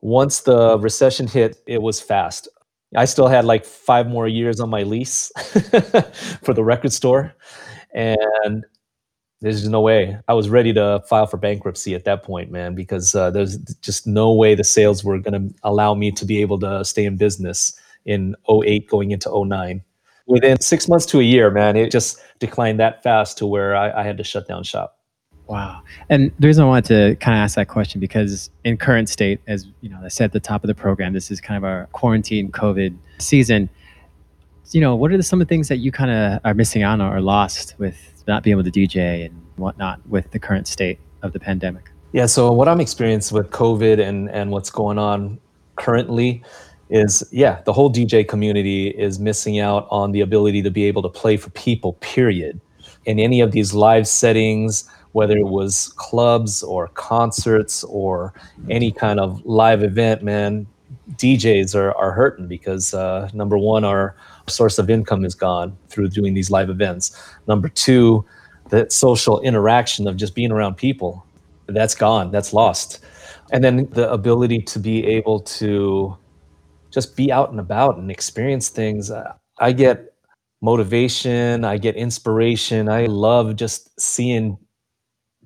Once the recession hit, it was fast. I still had like five more years on my lease for the record store. And there's no way. I was ready to file for bankruptcy at that point, man, because uh, there's just no way the sales were going to allow me to be able to stay in business in 08 going into 09. Within six months to a year, man, it just declined that fast to where I, I had to shut down shop. Wow. And the reason I wanted to kind of ask that question because in current state, as you know, I said at the top of the program, this is kind of our quarantine COVID season. You know, what are some of the things that you kind of are missing on or lost with not being able to DJ and whatnot with the current state of the pandemic? Yeah, so what I'm experiencing with COVID and and what's going on currently is yeah, the whole DJ community is missing out on the ability to be able to play for people, period. In any of these live settings, whether it was clubs or concerts or any kind of live event, man, DJs are, are hurting because uh, number one, our source of income is gone through doing these live events. Number two, that social interaction of just being around people, that's gone, that's lost. And then the ability to be able to just be out and about and experience things. I get motivation, I get inspiration. I love just seeing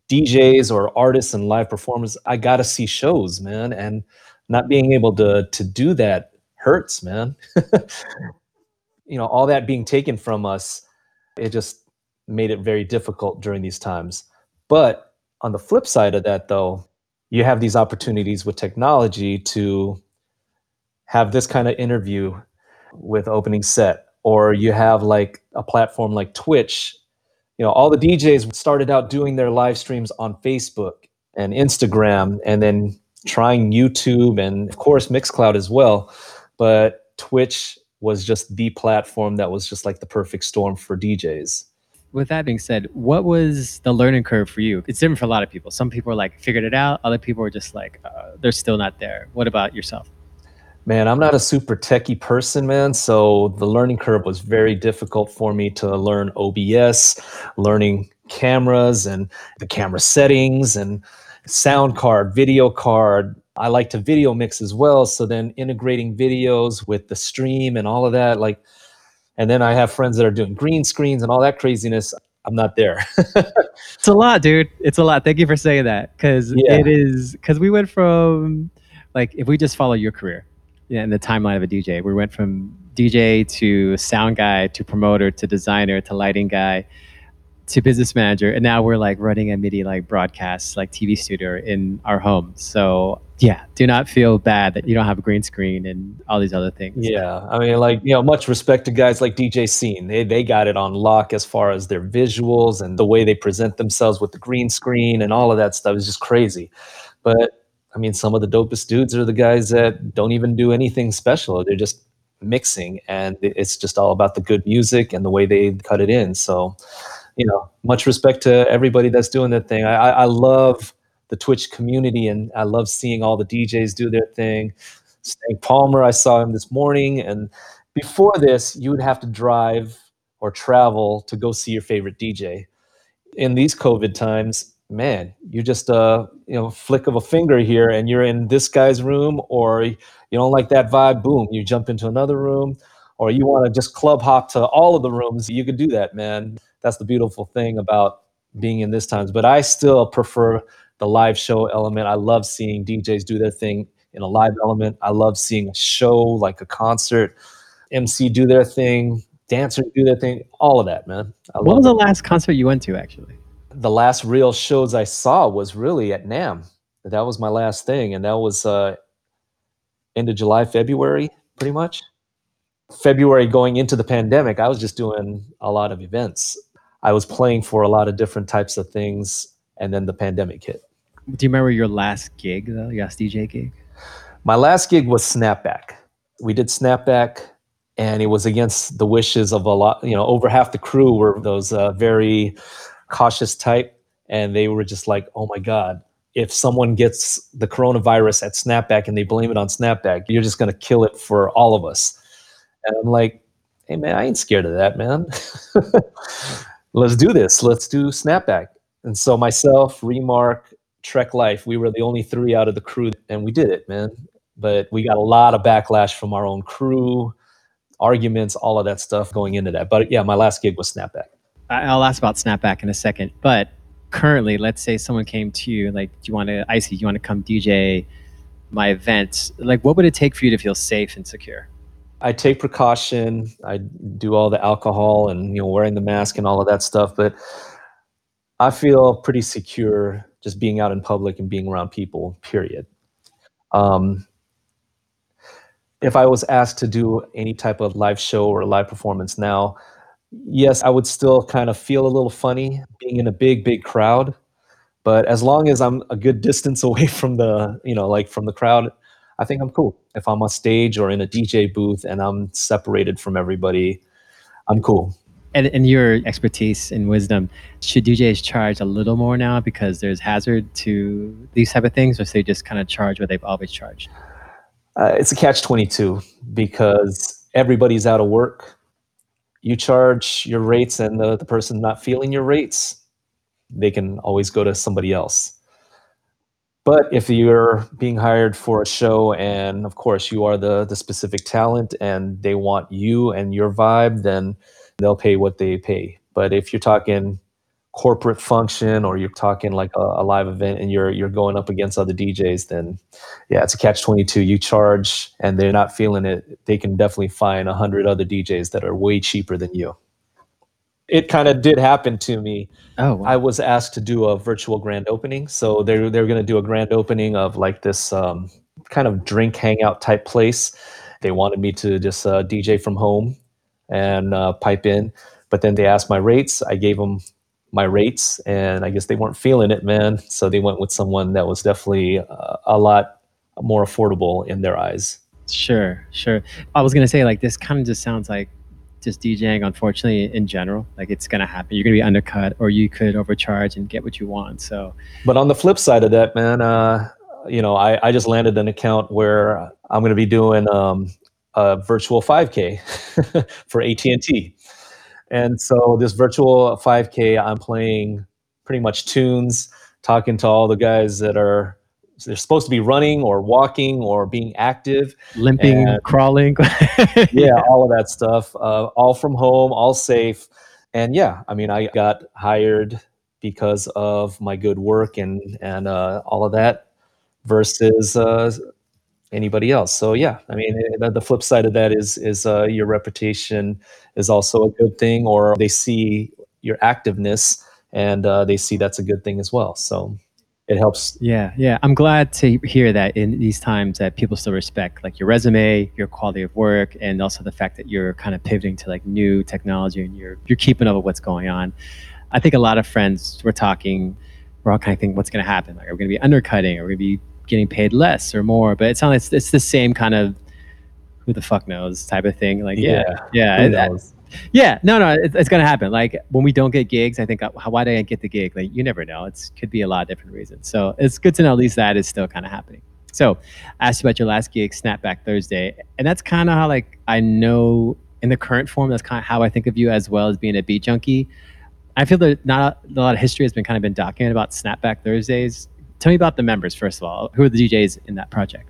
DJs or artists and live performers. I got to see shows, man, and not being able to to do that hurts, man. you know, all that being taken from us, it just made it very difficult during these times. But on the flip side of that, though, you have these opportunities with technology to have this kind of interview with opening set, or you have like a platform like Twitch. You know, all the DJs started out doing their live streams on Facebook and Instagram, and then trying YouTube and, of course, Mixcloud as well. But Twitch was just the platform that was just like the perfect storm for DJs. With that being said, what was the learning curve for you? It's different for a lot of people. Some people are like figured it out. Other people are just like uh, they're still not there. What about yourself? Man, I'm not a super techie person, man. So the learning curve was very difficult for me to learn OBS, learning cameras and the camera settings and sound card, video card, I like to video mix as well. So then integrating videos with the stream and all of that, like, and then I have friends that are doing green screens and all that craziness. I'm not there. it's a lot, dude. It's a lot. Thank you for saying that because yeah. it is because we went from like if we just follow your career yeah, in the timeline of a DJ, we went from DJ to sound guy to promoter to designer to lighting guy to business manager and now we're like running a MIDI like broadcast like tv studio in our home. So yeah do not feel bad that you don't have a green screen and all these other things. Yeah i mean like you know much respect to guys like dj scene. They, they got it on lock as far as their visuals and the way they present themselves with the green screen and all of that stuff. Is just crazy. But i mean some of the dopest dudes are the guys that don't even do anything special. They're just mixing and it's just all about the good music and the way they cut it in. So you know, much respect to everybody that's doing that thing. I, I love the Twitch community and I love seeing all the DJs do their thing. Stank Palmer, I saw him this morning. And before this, you would have to drive or travel to go see your favorite DJ. In these COVID times, man, you just uh, you know, flick of a finger here and you're in this guy's room or you don't like that vibe, boom, you jump into another room or you want to just club hop to all of the rooms, you could do that, man. That's the beautiful thing about being in this times. But I still prefer the live show element. I love seeing DJs do their thing in a live element. I love seeing a show like a concert, MC do their thing, dancers do their thing, all of that, man. I what was the last concert you went to actually? The last real shows I saw was really at NAMM. That was my last thing, and that was uh, end of July, February, pretty much. February going into the pandemic, I was just doing a lot of events. I was playing for a lot of different types of things, and then the pandemic hit. Do you remember your last gig, though? Your last DJ gig? My last gig was Snapback. We did Snapback, and it was against the wishes of a lot. You know, over half the crew were those uh, very cautious type, and they were just like, "Oh my god, if someone gets the coronavirus at Snapback and they blame it on Snapback, you're just going to kill it for all of us." And I'm like, "Hey man, I ain't scared of that, man. Let's do this. Let's do Snapback." And so myself, Remark, Trek Life, we were the only three out of the crew, and we did it, man. But we got a lot of backlash from our own crew, arguments, all of that stuff going into that. But yeah, my last gig was Snapback. I'll ask about Snapback in a second. But currently, let's say someone came to you, like, do you want to, Icy, do you want to come DJ my event? Like, what would it take for you to feel safe and secure? I take precaution. I do all the alcohol and you know wearing the mask and all of that stuff, but I feel pretty secure just being out in public and being around people, period. Um, if I was asked to do any type of live show or live performance now, yes, I would still kind of feel a little funny being in a big, big crowd. But as long as I'm a good distance away from the, you know, like from the crowd, I think I'm cool. If I'm on stage or in a DJ booth and I'm separated from everybody, I'm cool and, and your expertise and wisdom, should DJs charge a little more now because there's hazard to these type of things, or should they just kind of charge what they've always charged? Uh, it's a catch 22 because everybody's out of work. You charge your rates, and the, the person not feeling your rates, they can always go to somebody else. But if you're being hired for a show, and of course you are the the specific talent, and they want you and your vibe, then they'll pay what they pay. But if you're talking corporate function or you're talking like a, a, live event and you're you're going up against other DJs, then yeah, it's a catch twenty two. You charge and they're not feeling it, they can definitely find a hundred other DJs that are way cheaper than you. It kind of did happen to me. Oh, wow. I was asked to do a virtual grand opening, so they're they're going to do a grand opening of like this um, kind of drink hangout type place. They wanted me to just uh, DJ from home and uh, pipe in. But then they asked my rates. I gave them my rates, and I guess they weren't feeling it, man. So they went with someone that was definitely uh, a lot more affordable in their eyes. Sure, sure. I was gonna say like this kind of just sounds like just DJing. Unfortunately, in general, like it's gonna happen. You're gonna be undercut, or you could overcharge and get what you want. So, but on the flip side of that, man, uh, you know, I, I just landed an account where I'm gonna be doing um, a virtual 5K for AT&T. And so this virtual 5K, I'm playing pretty much tunes, talking to all the guys that are they're supposed to be running or walking or being active, limping, and, crawling. yeah, all of that stuff, uh, all from home, all safe. And yeah, I mean, I got hired because of my good work and and uh, all of that, versus uh, anybody else. So yeah, I mean, eh, the flip side of that is is uh, your reputation is also a good thing, or they see your activeness and uh, they see that's a good thing as well. So it helps. Yeah, yeah. I'm glad to hear that in these times that people still respect like your resume, your quality of work, and also the fact that you're kind of pivoting to like new technology and you're you're keeping up with what's going on. I think a lot of friends were talking. We're all kind of thinking, what's going to happen? Like, are we going to be undercutting? Are we going to be getting paid less or more, but it sounds like it's, it's the same kind of who the fuck knows type of thing. Like, yeah, yeah, yeah, yeah. No, no, it, it's gonna happen. Like when we don't get gigs, I think, uh, why did I get the gig? Like you never know. It could be a lot of different reasons. So it's good to know at least that is still kind of happening. So, I asked you about your last gig, Snapback Thursday, and that's kind of how like I know in the current form, that's kind of how I think of you as well as being a beat junkie. I feel that not a lot of history has been kind of been documented about Snapback Thursdays. Tell me about the members first of all. Who are the DJs in that project?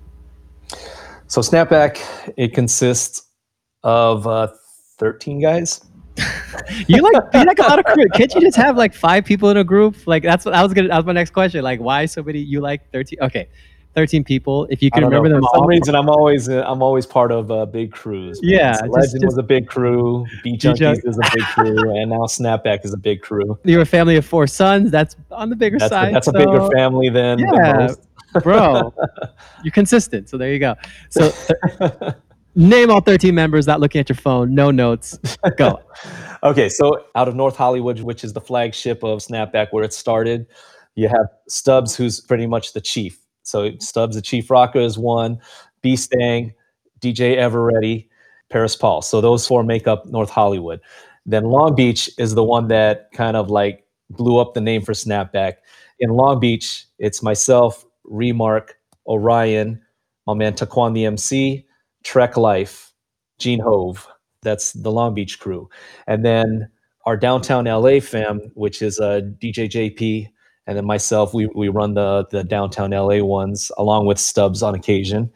So Snapback, it consists of uh, 13 guys. you like you like a lot of crew. Can't you just have like five people in a group? Like that's what I was gonna. That was my next question. Like why so many? You like 13? Okay, 13 people. If you can remember know, them for all. some reason, I'm always uh, I'm always part of uh, big crews. man. Yeah, So Legend just- was a big crew. Beat Junkies is a big crew, and now Snapback is a big crew. You're a family of four sons. That's on the bigger That's a, side. that's a bigger family than, Yeah. most. bro. You're consistent. So there you go. So name all 13 members. Not looking at your phone. No notes. Go. Okay, so out of North Hollywood, which is the flagship of Snapback, where it started, you have Stubbs, who's pretty much the chief. So Stubbs, the chief rocker, is one. B Stang, DJ Eveready, Paris Paul. So those four make up North Hollywood. Then Long Beach is the one that kind of like blew up the name for Snapback. In Long Beach, it's myself, Remark, Orion, my man Taquan the MC, Trek Life, Gene Hove. That's the Long Beach crew. And then our downtown LA fam, which is uh, DJ JP, and then myself, we, we run the, the downtown LA ones along with Stubbs on occasion.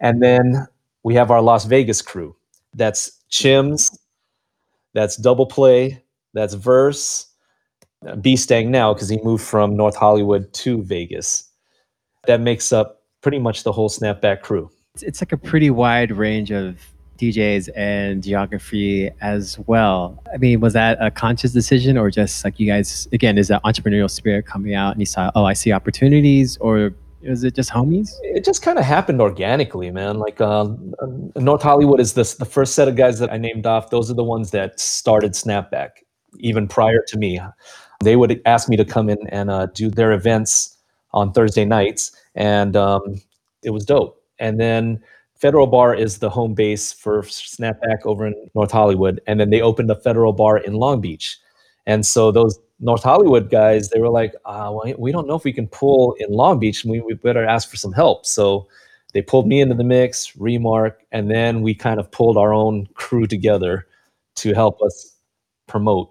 And then we have our Las Vegas crew. That's Chims, that's Double Play, that's Verse, uh, B Stang now because he moved from North Hollywood to Vegas. That makes up pretty much the whole Snapback crew. It's, it's like a pretty wide range of DJs and geography as well. I mean, was that a conscious decision or just like you guys, again, is that entrepreneurial spirit coming out and you saw, oh, I see opportunities or is it just homies? it just kind of happened organically, man. Like uh, North Hollywood is this the first set of guys that I named off. Those are the ones that started Snapback, even prior to me. They would ask me to come in and uh, do their events on Thursday nights, and um, it was dope. And then Federal Bar is the home base for Snapback over in North Hollywood, and then they opened a Federal Bar in Long Beach. And so those North Hollywood guys, they were like, uh, well, we don't know if we can pull in Long Beach, and we, we better ask for some help. So they pulled me into the mix, Remark, and then we kind of pulled our own crew together to help us promote.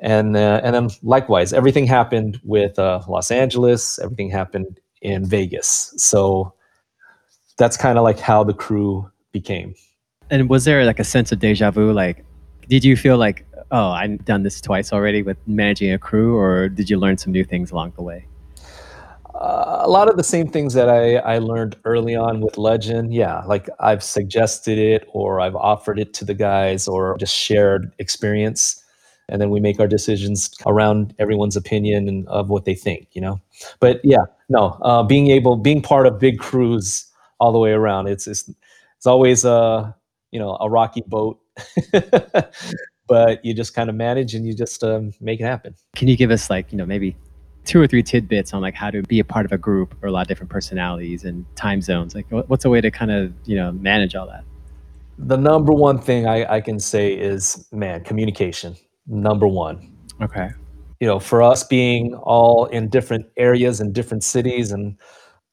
And uh, and then likewise, everything happened with uh, Los Angeles. Everything happened in Vegas. So that's kind of like how the crew became. And was there like a sense of deja vu? Like, did you feel like, oh, I've done this twice already with managing a crew, or did you learn some new things along the way? Uh, a lot of the same things that I, I learned early on with Legend. Yeah, like I've suggested it or I've offered it to the guys or just shared experience. And then we make our decisions around everyone's opinion and of what they think, you know? But yeah, no, uh, being able, being part of big crews all the way around, it's, it's, it's always a, you know, a rocky boat. but you just kind of manage and you just um, make it happen. Can you give us like, you know, maybe two or three tidbits on like how to be a part of a group or a lot of different personalities and time zones? Like, what's a way to kind of, you know, manage all that? The number one thing I, I can say is, man, communication. Number one. Okay. You know, for us being all in different areas and different cities and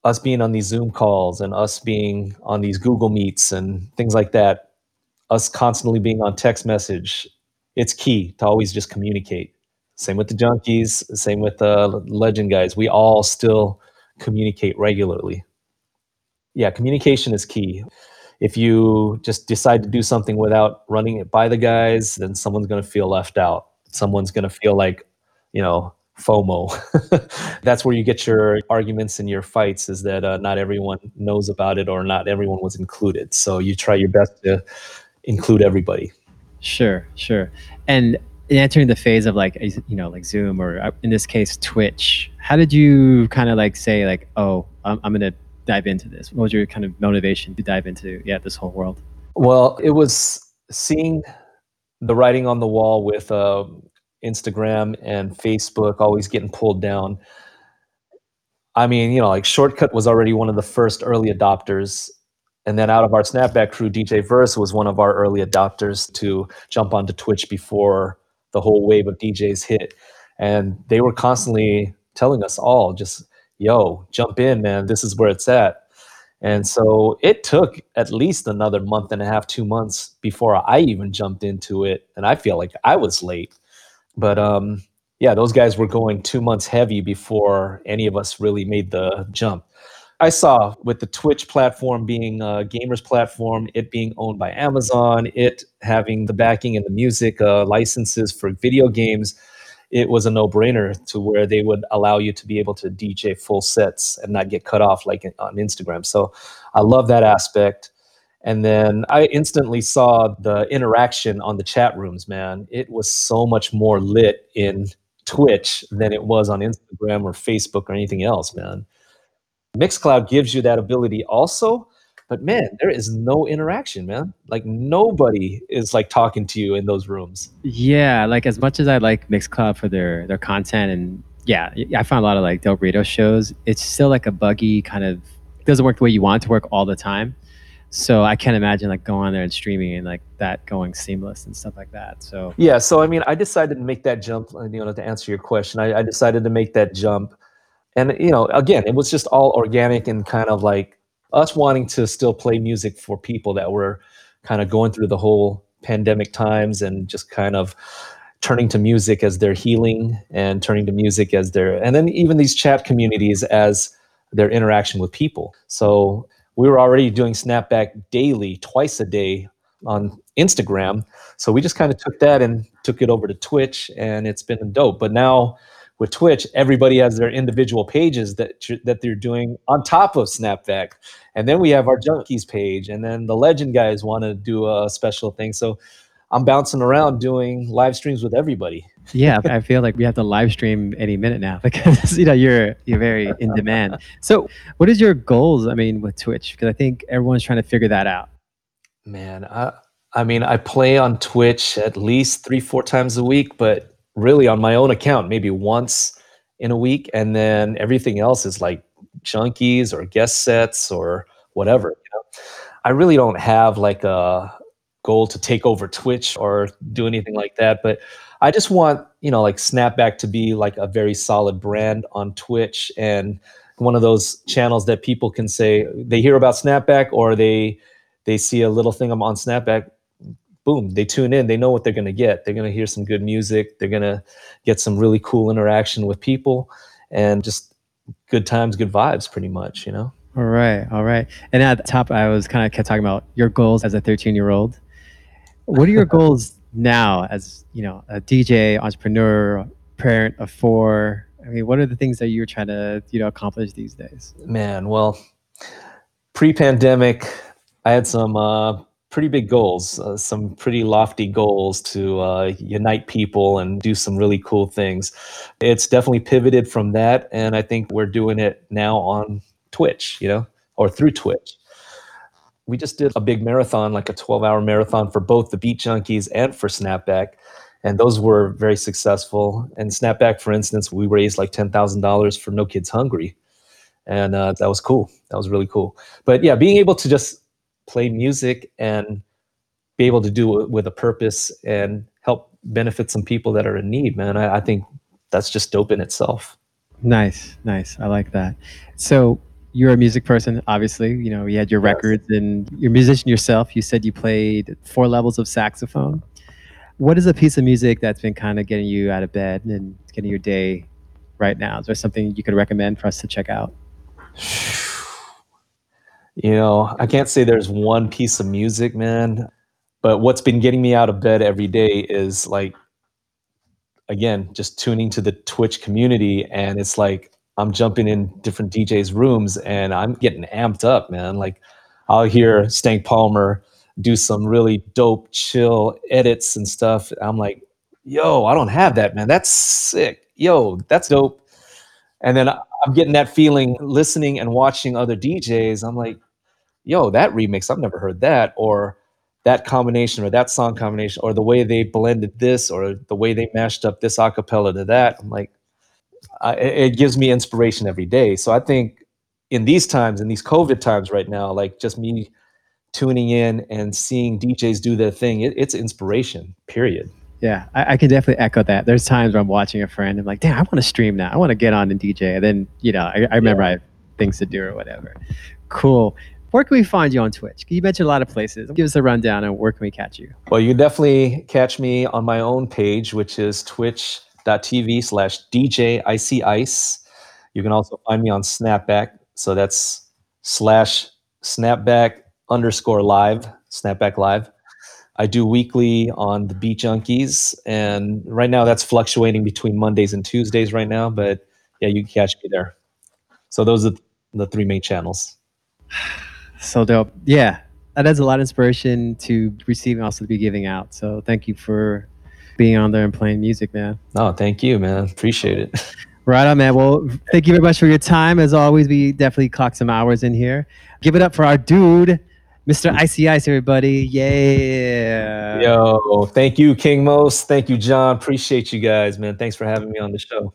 us being on these Zoom calls and us being on these Google Meets and things like that, us constantly being on text message, it's key to always just communicate. Same with the junkies, same with the legend guys. We all still communicate regularly. Yeah, communication is key. If you just decide to do something without running it by the guys, then someone's going to feel left out. Someone's going to feel like, you know, FOMO. That's where you get your arguments and your fights is that uh, not everyone knows about it or not everyone was included. So you try your best to include everybody. Sure, sure. And in entering the phase of like, you know, like Zoom or uh, in this case, Twitch, how did you kind of like say like, oh, I'm, I'm going to dive into this? What was your kind of motivation to dive into, yeah, this whole world? Well, it was seeing the writing on the wall with uh, Instagram and Facebook always getting pulled down. I mean, you know, like Shortkut was already one of the first early adopters. And then out of our Snapback crew, DJ Verse was one of our early adopters to jump onto Twitch before the whole wave of DJs hit. And they were constantly telling us all just, yo, jump in, man. This is where it's at. And so it took at least another month and a half, two months before I even jumped into it. And I feel like I was late. But um, yeah, those guys were going two months heavy before any of us really made the jump. I saw with the Twitch platform being a gamers platform, it being owned by Amazon, it having the backing and the music uh, licenses for video games, it was a no-brainer to where they would allow you to be able to DJ full sets and not get cut off like on Instagram. So I love that aspect. And then I instantly saw the interaction on the chat rooms, man. It was so much more lit in Twitch than it was on Instagram or Facebook or anything else, man. Mixcloud gives you that ability also, but man, there is no interaction, man. Like nobody is like talking to you in those rooms. Yeah, like as much as I like Mixcloud for their their content and yeah, I found a lot of like Del Burrito shows. It's still like a buggy kind of doesn't work the way you want it to work all the time. So I can't imagine like going on there and streaming and like that going seamless and stuff like that. So yeah, so I mean, I decided to make that jump. Uh, you know, to answer your question, I, I decided to make that jump and you know again it was just all organic and kind of like us wanting to still play music for people that were kind of going through the whole pandemic times and just kind of turning to music as their healing and turning to music as their and then even these chat communities as their interaction with people so we were already doing snapback daily twice a day on instagram. So we just kind of took that and took it over to twitch and it's been dope. But now with Twitch, everybody has their individual pages that that they're doing on top of Snapback, and then we have our junkies page, and then the legend guys want to do a special thing. So I'm bouncing around doing live streams with everybody. yeah, I feel like we have to live stream any minute now because you know you're you're very in demand. So, what is your goals? I mean, with Twitch, because I think everyone's trying to figure that out. Man, I I mean, I play on Twitch at least three four times a week, but really on my own account, maybe once in a week, and then everything else is like junkies or guest sets or whatever. You know? I really don't have like a goal to take over Twitch or do anything like that, but I just want you know like Snapback to be like a very solid brand on Twitch and one of those channels that people can say they hear about Snapback or they they see a little thing I'm on Snapback boom, they tune in, they know what they're to get. They're to hear some good music, they're to get some really cool interaction with people and just good times, good vibes pretty much, you know. All right, all right. And at the top I was kind of kept talking about your goals as a 13-year-old. What are your goals now as, you know, a DJ, entrepreneur, parent of four? I mean, what are the things that you're trying to, you know, accomplish these days? Man, well, pre-pandemic, I had some uh, pretty big goals, uh, some pretty lofty goals to uh, unite people and do some really cool things. It's definitely pivoted from that, and I think we're doing it now on Twitch, you know, or through Twitch. We just did a big marathon, like a 12 hour marathon for both the Beat Junkies and for Snapback. And those were very successful. And Snapback, for instance, we raised like $10,000 for No Kids Hungry. And uh, that was cool. That was really cool. But yeah, being able to just play music and be able to do it with a purpose and help benefit some people that are in need, man. I, I think that's just dope in itself. Nice, nice. I like that. So you're a music person, obviously. You know, you had your yes. records and you're a musician yourself. You said you played four levels of saxophone. What is a piece of music that's been kind of getting you out of bed and getting your day right now? Is there something you could recommend for us to check out? You know, I can't say there's one piece of music, man, but what's been getting me out of bed every day is like, again, just tuning to the Twitch community. And it's like, I'm jumping in different DJs' rooms and I'm getting amped up, man. Like, I'll hear Stank Palmer do some really dope, chill edits and stuff. I'm like, yo, I don't have that, man. That's sick. Yo, that's dope. And then I'm getting that feeling listening and watching other DJs. I'm like, yo, that remix, I've never heard that, or that combination, or that song combination, or the way they blended this, or the way they mashed up this acapella to that. I'm like, I, it gives me inspiration every day. So I think in these times, in these COVID times right now, like just me tuning in and seeing DJs do their thing, it, it's inspiration, period. Yeah, I, I, can definitely echo that. There's times where I'm watching a friend, I'm like, damn, I want to stream now. I want to get on and DJ. And then, you know, I, I remember yeah. I have things to do or whatever. Cool. Where can we find you on Twitch? You mentioned a lot of places. Give us a rundown and where can we catch you? Well, you definitely catch me on my own page, which is twitch.tv slash DJ Ice. You can also find me on Snapback. So that's slash snapback underscore live, snapback live. I do weekly on the Beat Junkies, and right now that's fluctuating between Mondays and Tuesdays right now. But yeah, you can catch me there. So those are the three main channels. So dope. Yeah, that adds a lot of inspiration to receiving, also to be giving out. So thank you for being on there and playing music, man. Oh, thank you, man. Appreciate it. Right on, man. Well, thank you very much for your time. As always, we definitely clocked some hours in here. Give it up for our dude, Mr. Icy Ice, everybody. Yeah. Yo, thank you, King Most. Thank you, Jon. Appreciate you guys, man. Thanks for having me on the show.